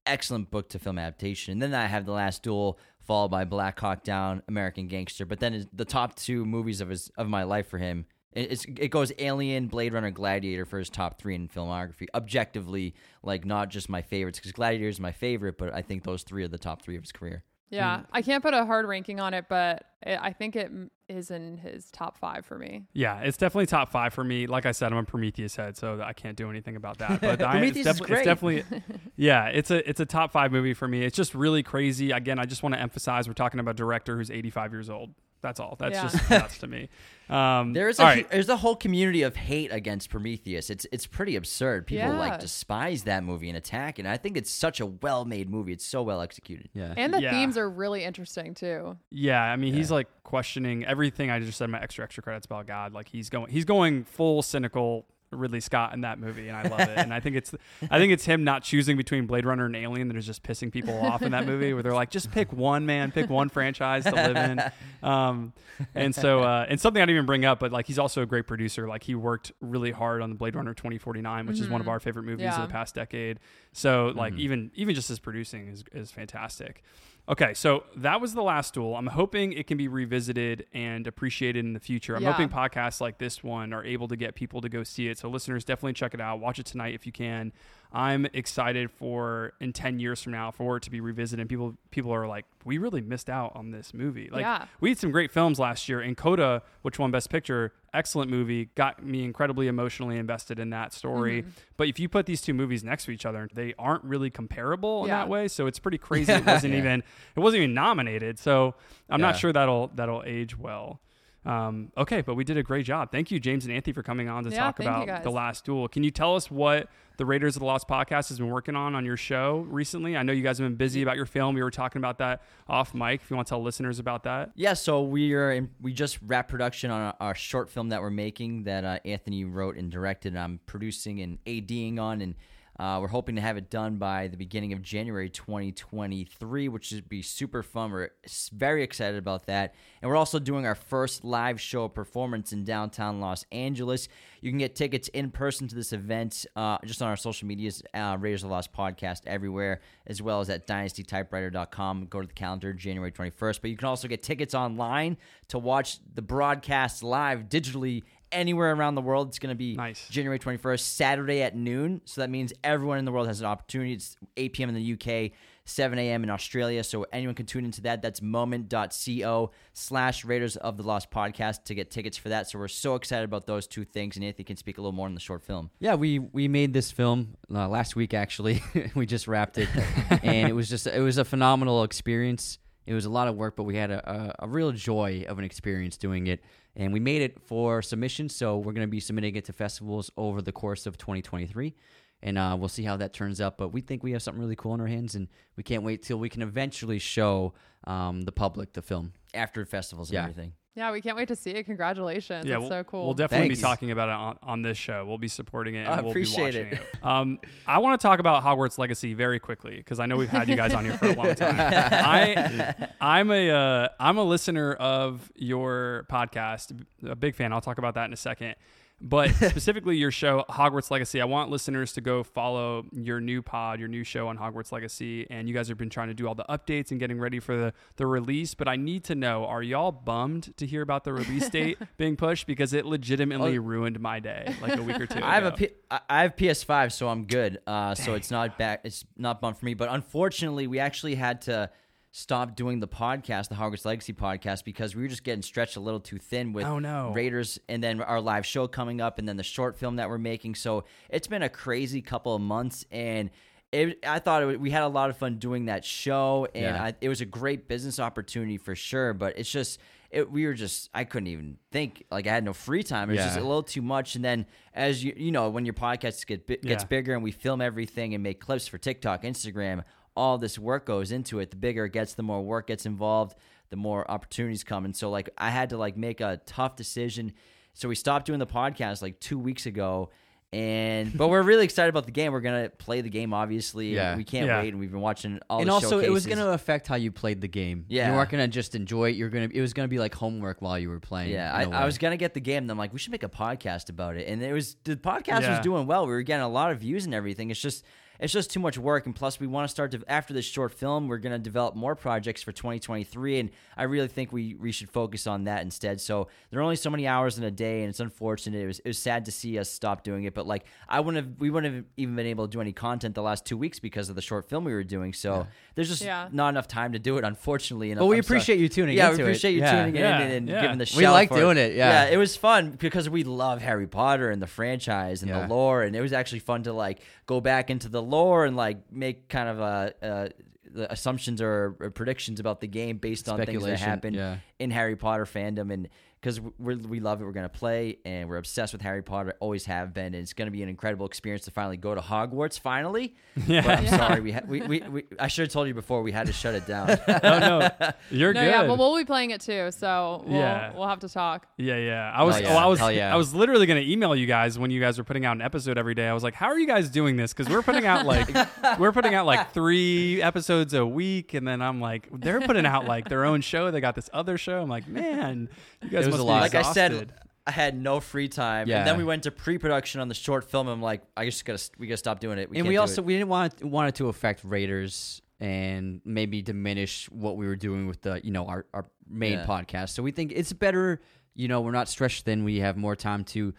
excellent book to film adaptation. And then I have The Last Duel, followed by Black Hawk Down, American Gangster. But then the top two movies of his of my life for him. It- It's, it goes Alien, Blade Runner, Gladiator for his top three in filmography. Objectively, like not just my favorites, because Gladiator is my favorite, but I think those three are the top three of his career. Yeah, hmm. I can't put a hard ranking on it, but it, I think it is in his top five for me. Yeah, it's definitely top five for me. Like I said, I'm a Prometheus head, so I can't do anything about that. But I, Prometheus it's, is defi- it's great. definitely, yeah, it's a it's a top five movie for me. It's just really crazy. Again, I just want to emphasize we're talking about a director who's 85 years old. That's all. That's Yeah. just nuts to me. Um, There's a right. there's a whole community of hate against Prometheus. It's it's pretty absurd. People Yeah. like despise that movie and attack it. And I think it's such a well made movie. It's so well executed. Yeah. And the Yeah. themes are really interesting too. Yeah, I mean, he's like questioning everything I just said. My extra extra credits about God. Like he's going, he's going full cynical Ridley Scott in that movie, and I love it. and I think it's I think it's him not choosing between Blade Runner and Alien that is just pissing people off in that movie, where they're like, just pick one, man, pick one franchise to live in. Um, and so uh, and something I didn't even bring up, but like he's also a great producer. Like he worked really hard on the Blade Runner 2049, which is one of Mhm. our favorite movies Yeah. of the past decade. So like Mhm. even even just his producing is is fantastic. Okay, so that was the last duel. I'm hoping it can be revisited and appreciated in the future. I'm Yeah. hoping podcasts like this one are able to get people to go see it. So listeners, definitely check it out. Watch it tonight if you can. I'm excited for in 10 years from now for it to be revisited. And people people are like, we really missed out on this movie. Like Yeah. we had some great films last year. And Coda, which won Best Picture, excellent movie, got me incredibly emotionally invested in that story. Mhm. But if you put these two movies next to each other, they aren't really comparable in Yeah. that way. So it's pretty crazy. It wasn't Yeah. even it wasn't even nominated. So I'm not sure that'll that'll age well. Um, okay, but we did a great job. Thank you, James and Anthony, for coming on to Yeah, talk about the last duel. Can you tell us what the Raiders of the Lost podcast has been working on on your show recently? I know you guys have been busy about your film. We were talking about that off mic. If you want to tell listeners about that. Yeah, so we are in, we just wrapped production on our, our short film that we're making that uh, Anthony wrote and directed. And I'm producing and ADing on, and uh, we're hoping to have it done by the beginning of January 2023, which should be super fun. We're very excited about that, and we're also doing our first live show performance in downtown Los Angeles. You can get tickets in person to this event uh, just on our social medias, uh, Raiders of Lost podcast everywhere, as well as at dynastytypewriter.com. Go to the calendar, January 21st. But you can also get tickets online to watch the broadcast live digitally anywhere around the world. It's going to be Nice. January 21st, Saturday at noon. So that means everyone in the world has an opportunity. It's 8 p.m. in the UK, 7 a.m. in Australia. So anyone can tune into that. That's moment.co slash Raiders of the Lost podcast to get tickets for that. So we're so excited about those two things. And Anthony can speak a little more on the short film. Yeah, we we made this film uh, last week. Actually, we just wrapped it, and it was just it was a phenomenal experience. It was a lot of work, but we had a, a, a real joy of an experience doing it, and we made it for submission. So we're going to be submitting it to festivals over the course of 2023, and uh, we'll see how that turns out. But we think we have something really cool in our hands, and we can't wait till we can eventually show um, the public the film. After festivals and Yeah. everything. Yeah, we can't wait to see it. Congratulations. Yeah, That's we'll, so cool. We'll definitely Thanks. be talking about it on, on this show. We'll be supporting it. And I we'll appreciate be watching it. it. Um, I want to talk about Hogwarts Legacy very quickly because I know we've had you guys on here for a long time. I I'm a uh, I'm a listener of your podcast, a big fan. I'll talk about that in a second. But specifically, your show Hogwarts Legacy. I want listeners to go follow your new pod, your new show on Hogwarts Legacy, and you guys have been trying to do all the updates and getting ready for the the release. But I need to know: Are y'all bummed to hear about the release date being pushed because it legitimately ruined my day like a week or two? I have a. P- I I have PS5, so I'm good. Uh, so it's not back. It's not bummed for me. But unfortunately, we actually had to stop doing the podcast, the Hogwarts Legacy podcast, because we were just getting stretched a little too thin with Oh, no. Raiders, and then our live show coming up, and then the short film that we're making. So it's been a crazy couple of months, and. It, I thought it, we had a lot of fun doing that show, and Yeah. I, it was a great business opportunity for sure. But it's just, it, we were just, I couldn't even think. Like I had no free time. It was just a little too much. And then, as you you know, when your podcast get gets Yeah. bigger and we film everything and make clips for TikTok, Instagram, all this work goes into it. The bigger it gets, the more work gets involved, the more opportunities come. And so, like, I had to like make a tough decision. So we stopped doing the podcast like two weeks ago. And but we're really excited about the game. We're gonna play the game, obviously. Yeah. we can't Yeah. wait, and we've been watching all. The time. And the also, it was going to affect how you played the game. Yeah. you weren't going to just enjoy it. You're going to. It was going to be like homework while you were playing. Yeah, in a I, I way. was gonna get the game, and I'm like, we should make a podcast about it. And it was the podcast Yeah. was doing well. We were getting a lot of views and everything. It's just it's just too much work, and plus we want to start to after this short film, we're gonna develop more projects for 2023, and I really think we we should focus on that instead. So there are only so many hours in a day, and it's unfortunate. It was it was sad to see us stop doing it, but like I wouldn't have we wouldn't have even been able to do any content the last two weeks because of the short film we were doing. So there's just Yeah. not enough time to do it, unfortunately. And But we I'm sorry. appreciate you tuning in. yeah, into we it. appreciate you Yeah. tuning Yeah, in and, and yeah. giving the show. We like for doing it, yeah. yeah, it was fun because we love Harry Potter and the franchise and Yeah. the lore, and it was actually fun to like go back into the lore and like make kind of a. Uh, the assumptions or, or predictions about the game based on things that Speculation, happened yeah. in Harry Potter fandom and because we we love it. We're gonna play, and we're obsessed with Harry Potter. Always have been, and it's gonna be an incredible experience to finally go to Hogwarts. Finally, Yeah. But I'm Yeah. sorry, we, ha- we, we we I should have told you before we had to shut it down. Oh, no. You're no, good. yeah, but we'll be playing it too, so we'll, Yeah. we'll have to talk. Yeah, yeah. I was, Hell oh. I was, yeah. I was literally gonna email you guys when you guys were putting out an episode every day. I was like, "How are you guys doing this?" Because we're putting out like, we're putting out like three episodes a week, and then I'm like, they're putting out like their own show. They got this other show. I'm like, man, you guys it was a lot. Like I said. I had no free time, Yeah. and then we went to pre-production on the short film. And I'm like, I just gotta we gotta stop doing it. We and can't we do also it. we didn't want it, want it to affect Raiders and maybe diminish what we were doing with the you know our, our main Yeah. podcast. So we think it's better. You know, we're not stretched thin. We have more time to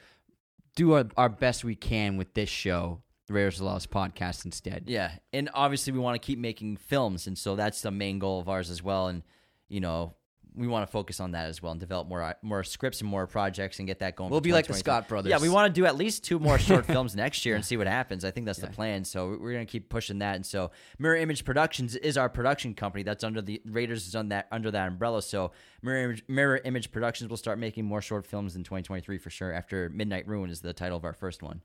do our, our best we can with this show, the Raiders of the Lost podcast instead. Yeah, and obviously we want to keep making films, and so that's the main goal of ours as well. And you know, we want to focus on that as well and develop more more scripts and more projects and get that going. We'll be like the Scott brothers. Yeah, we want to do at least two more short films next year and see what happens. I think that's the plan. So we're gonna keep pushing that. And so Mirror Image Productions is our production company that's under the Raiders is on that under that umbrella. So Mirror Image, Mirror Image Productions will start making more short films in 2023 for sure. After Midnight Ruin is the title of our first one.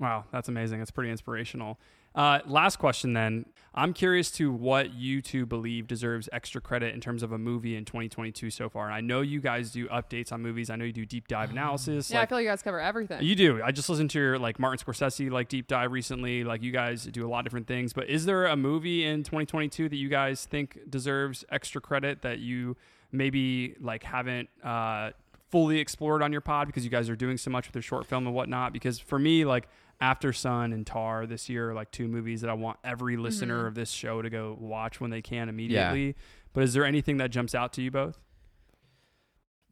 Wow, that's amazing. It's pretty inspirational. Uh, last question then. I'm curious to what you two believe deserves extra credit in terms of a movie in 2022 so far. And I know you guys do updates on movies. I know you do deep dive analysis. Yeah, I feel like you guys cover everything. You do. I just listened to your like Martin Scorsese like deep dive recently. Like you guys do a lot of different things. But is there a movie in 2022 that you guys think deserves extra credit that you maybe like haven't uh, fully explored on your pod because you guys are doing so much with your short film and whatnot? Because for me, like Aftersun and Tar this year are like two movies that I want every listener Mhm. of this show to go watch when they can immediately. But is there anything that jumps out to you both?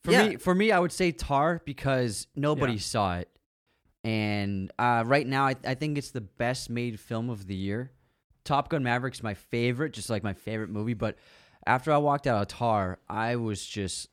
For Yeah. me, for me, I would say Tar because nobody Yeah. saw it, and uh, right now I, I think it's the best made film of the year. Top Gun Maverick's my favorite, just like my favorite movie. But after I walked out of Tar, I was just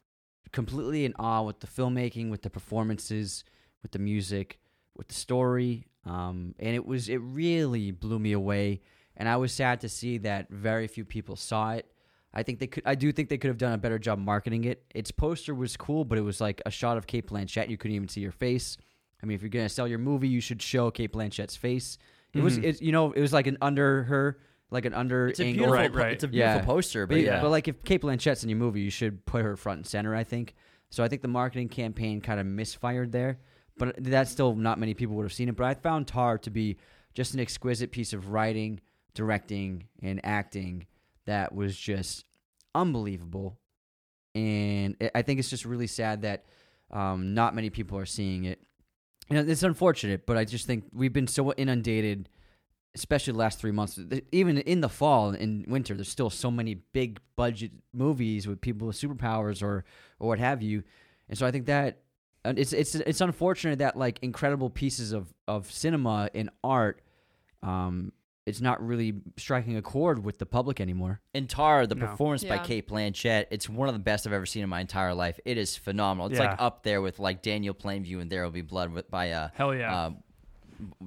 completely in awe with the filmmaking, with the performances, with the music, with the story, um, and it was it really blew me away. And I was sad to see that very few people saw it. I think they could. I do think they could have done a better job marketing it. Its poster was cool, but it was like a shot of Cate Blanchett. You couldn't even see her face. I mean, if you're gonna sell your movie, you should show Cate Blanchett's face. It was, Mhm. it, you know, it was like an under her, like an under. It's angle. beautiful po- Right, right. it's a beautiful poster, but yeah. but like if Cate Blanchett's in your movie, you should put her front and center. I think. So I think the marketing campaign kind of misfired there, but that's still not many people would have seen it. But I found Tar to be just an exquisite piece of writing, directing, and acting that was just unbelievable. And I- think it's just really sad that um, not many people are seeing it. You know, it's unfortunate, but I just think we've been so inundated, especially the last three months. Even in the fall and winter, there's still so many big budget movies with people with superpowers or or what have you. And so I think that and it's it's it's unfortunate that like incredible pieces of of cinema and art, um, it's not really striking a chord with the public anymore. In Tar, the No. performance by Cate Blanchett, it's one of the best I've ever seen in my entire life. It is phenomenal. It's like up there with like Daniel Plainview and There Will Be Blood with by uh Hell yeah. um,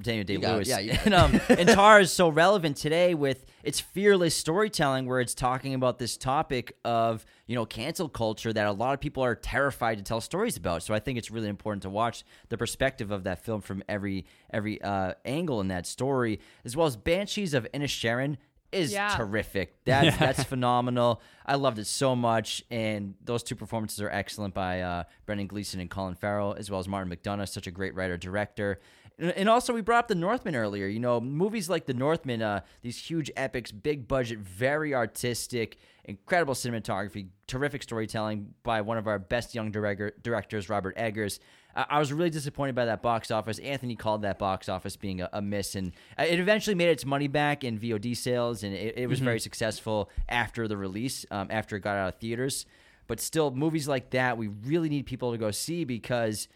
Daniel Day You it. Lewis. Yeah, and, um, and Tar is so relevant today with its fearless storytelling, where it's talking about this topic of you know cancel culture that a lot of people are terrified to tell stories about. So I think it's really important to watch the perspective of that film from every every uh, angle in that story, as well as Banshees of Inisherin is Yeah. terrific. That's Yeah. that's phenomenal. I loved it so much, and those two performances are excellent by uh, Brendan Gleeson and Colin Farrell, as well as Martin McDonagh, such a great writer director. And also, we brought up The Northman earlier. You know, movies like The Northman, uh, these huge epics, big budget, very artistic, incredible cinematography, terrific storytelling by one of our best young director, directors, Robert Eggers. I I was really disappointed by that box office. Anthony called that box office being a, a miss, and uh, it eventually made its money back in VOD sales, and it, it was Mhm. very successful after the release, um, after it got out of theaters. But still, movies like that, we really need people to go see because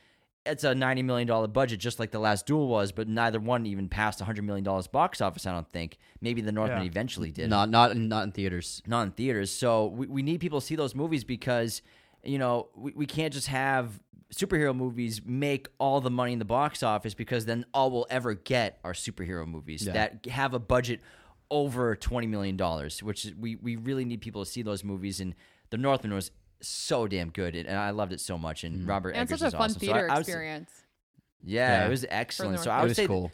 it's a ninety million dollar budget, just like the last Duel was. But neither one even passed hundred million dollars box office. I don't think. Maybe the Northman Yeah. eventually did. Not not in- not in theaters. Not in theaters. So we, we need people to see those movies because you know we, we can't just have superhero movies make all the money in the box office because then all we'll ever get are superhero movies Yeah. that have a budget over twenty million dollars, which we we really need people to see those movies. And The Northman was so damn good, and I loved it so much. And Robert and Eggers such a fun awesome. So theater I- I was- experience. yeah, Yeah. it was excellent. So I would was say cool.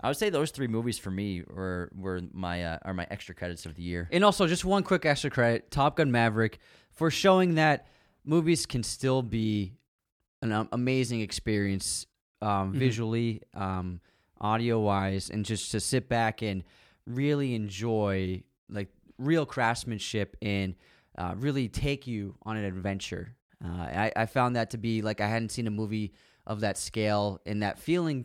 I would say those three movies for me were were my uh, are my extra credits of the year. And also, just one quick extra credit: Top Gun Maverick for showing that movies can still be an um, amazing experience, um, Mhm. visually, um, audio wise, and just to sit back and really enjoy like real craftsmanship and uh, really take you on an adventure. Uh, I, I found that to be like I hadn't seen a movie of that scale and that feeling,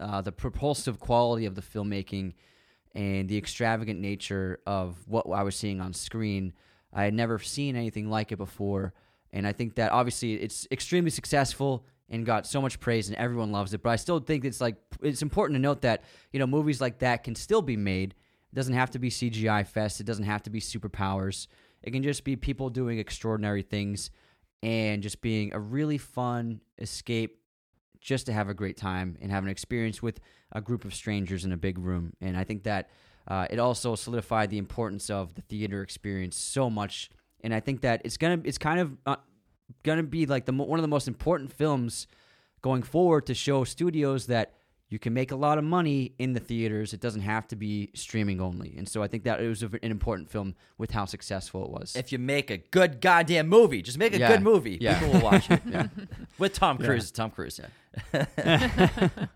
uh, the propulsive quality of the filmmaking and the extravagant nature of what I was seeing on screen. I had never seen anything like it before. And I think that obviously it's extremely successful and got so much praise and everyone loves it. But I still think it's like it's important to note that, you know, movies like that can still be made. It doesn't have to be CGI fest. It doesn't have to be superpowers. It can just be people doing extraordinary things and just being a really fun escape just to have a great time and have an experience with a group of strangers in a big room. And I think that uh, it also solidified the importance of the theater experience so much. And I think that it's gonna it's kind of uh, gonna be like the one of the most important films going forward to show studios that you can make a lot of money in the theaters. It doesn't have to be streaming only. And so I think that it was an important film with how successful it was. If you make a good goddamn movie, just make a Yeah. good movie. Yeah. People will watch it. Yeah. With Tom Yeah. Cruise. Tom Cruise. Yeah.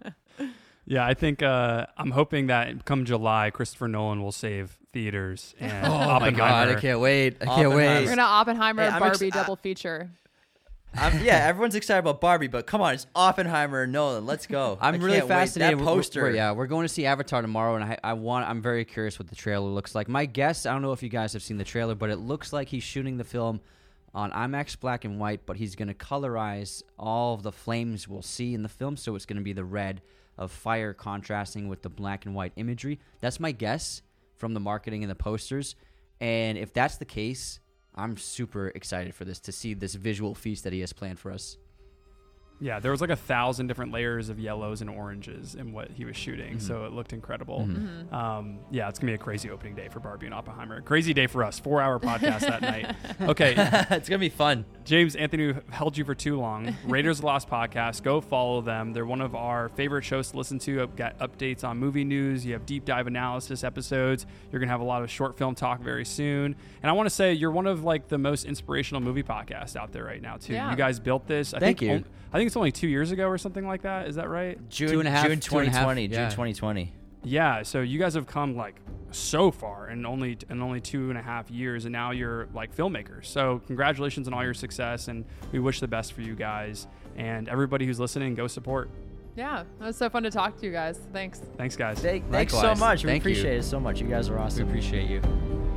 Yeah, I think uh, I'm hoping that come July, Christopher Nolan will save theaters and Oh my God, I can't wait. I can't wait. We're gonna Oppenheimer Hey, I'm ex- Barbie I- double feature. I'm- yeah, everyone's excited about Barbie, but come on, it's Oppenheimer and Nolan. Let's go. I'm I really can't wait. fascinated. That We're- poster. we're- yeah, we're going to see Avatar tomorrow, and I, I want. I'm very curious what the trailer looks like. My guess, I don't know if you guys have seen the trailer, but it looks like he's shooting the film on IMAX black and white, but he's going to colorize all of the flames we'll see in the film, so it's going to be the red of fire contrasting with the black and white imagery. That's my guess from the marketing and the posters. And if that's the case, I'm super excited for this to see this visual feast that he has planned for us. Yeah, there was like a thousand different layers of yellows and oranges in what he was shooting, Mhm. so it looked incredible. Mhm. Um, yeah, it's gonna be a crazy opening day for Barbie and Oppenheimer. Crazy day for us. Four hour podcast that night. Okay, it's gonna be fun. James Anthony held you for too long. Raiders of the Lost podcast. Go follow them. They're one of our favorite shows to listen to. I've got updates on movie news. You have deep dive analysis episodes. You're gonna have a lot of short film talk very soon. And I want to say you're one of like the most inspirational movie podcasts out there right now too. Yeah. You guys built this. I Thank think you. on- I think it's only two years ago or something like that. Is that right? June, Two and a half- June two and a half, 2020. yeah. June 2020. Yeah, so you guys have come like so far in only in only two and a half years, and now you're like filmmakers. So congratulations on all your success, and we wish the best for you guys and everybody who's listening. Go support. Yeah, it was so fun to talk to you guys. Thanks. Thanks, guys. Thank, thanks so Likewise. much. We Thank you. appreciate it so much. You guys are awesome. We awesome. appreciate you.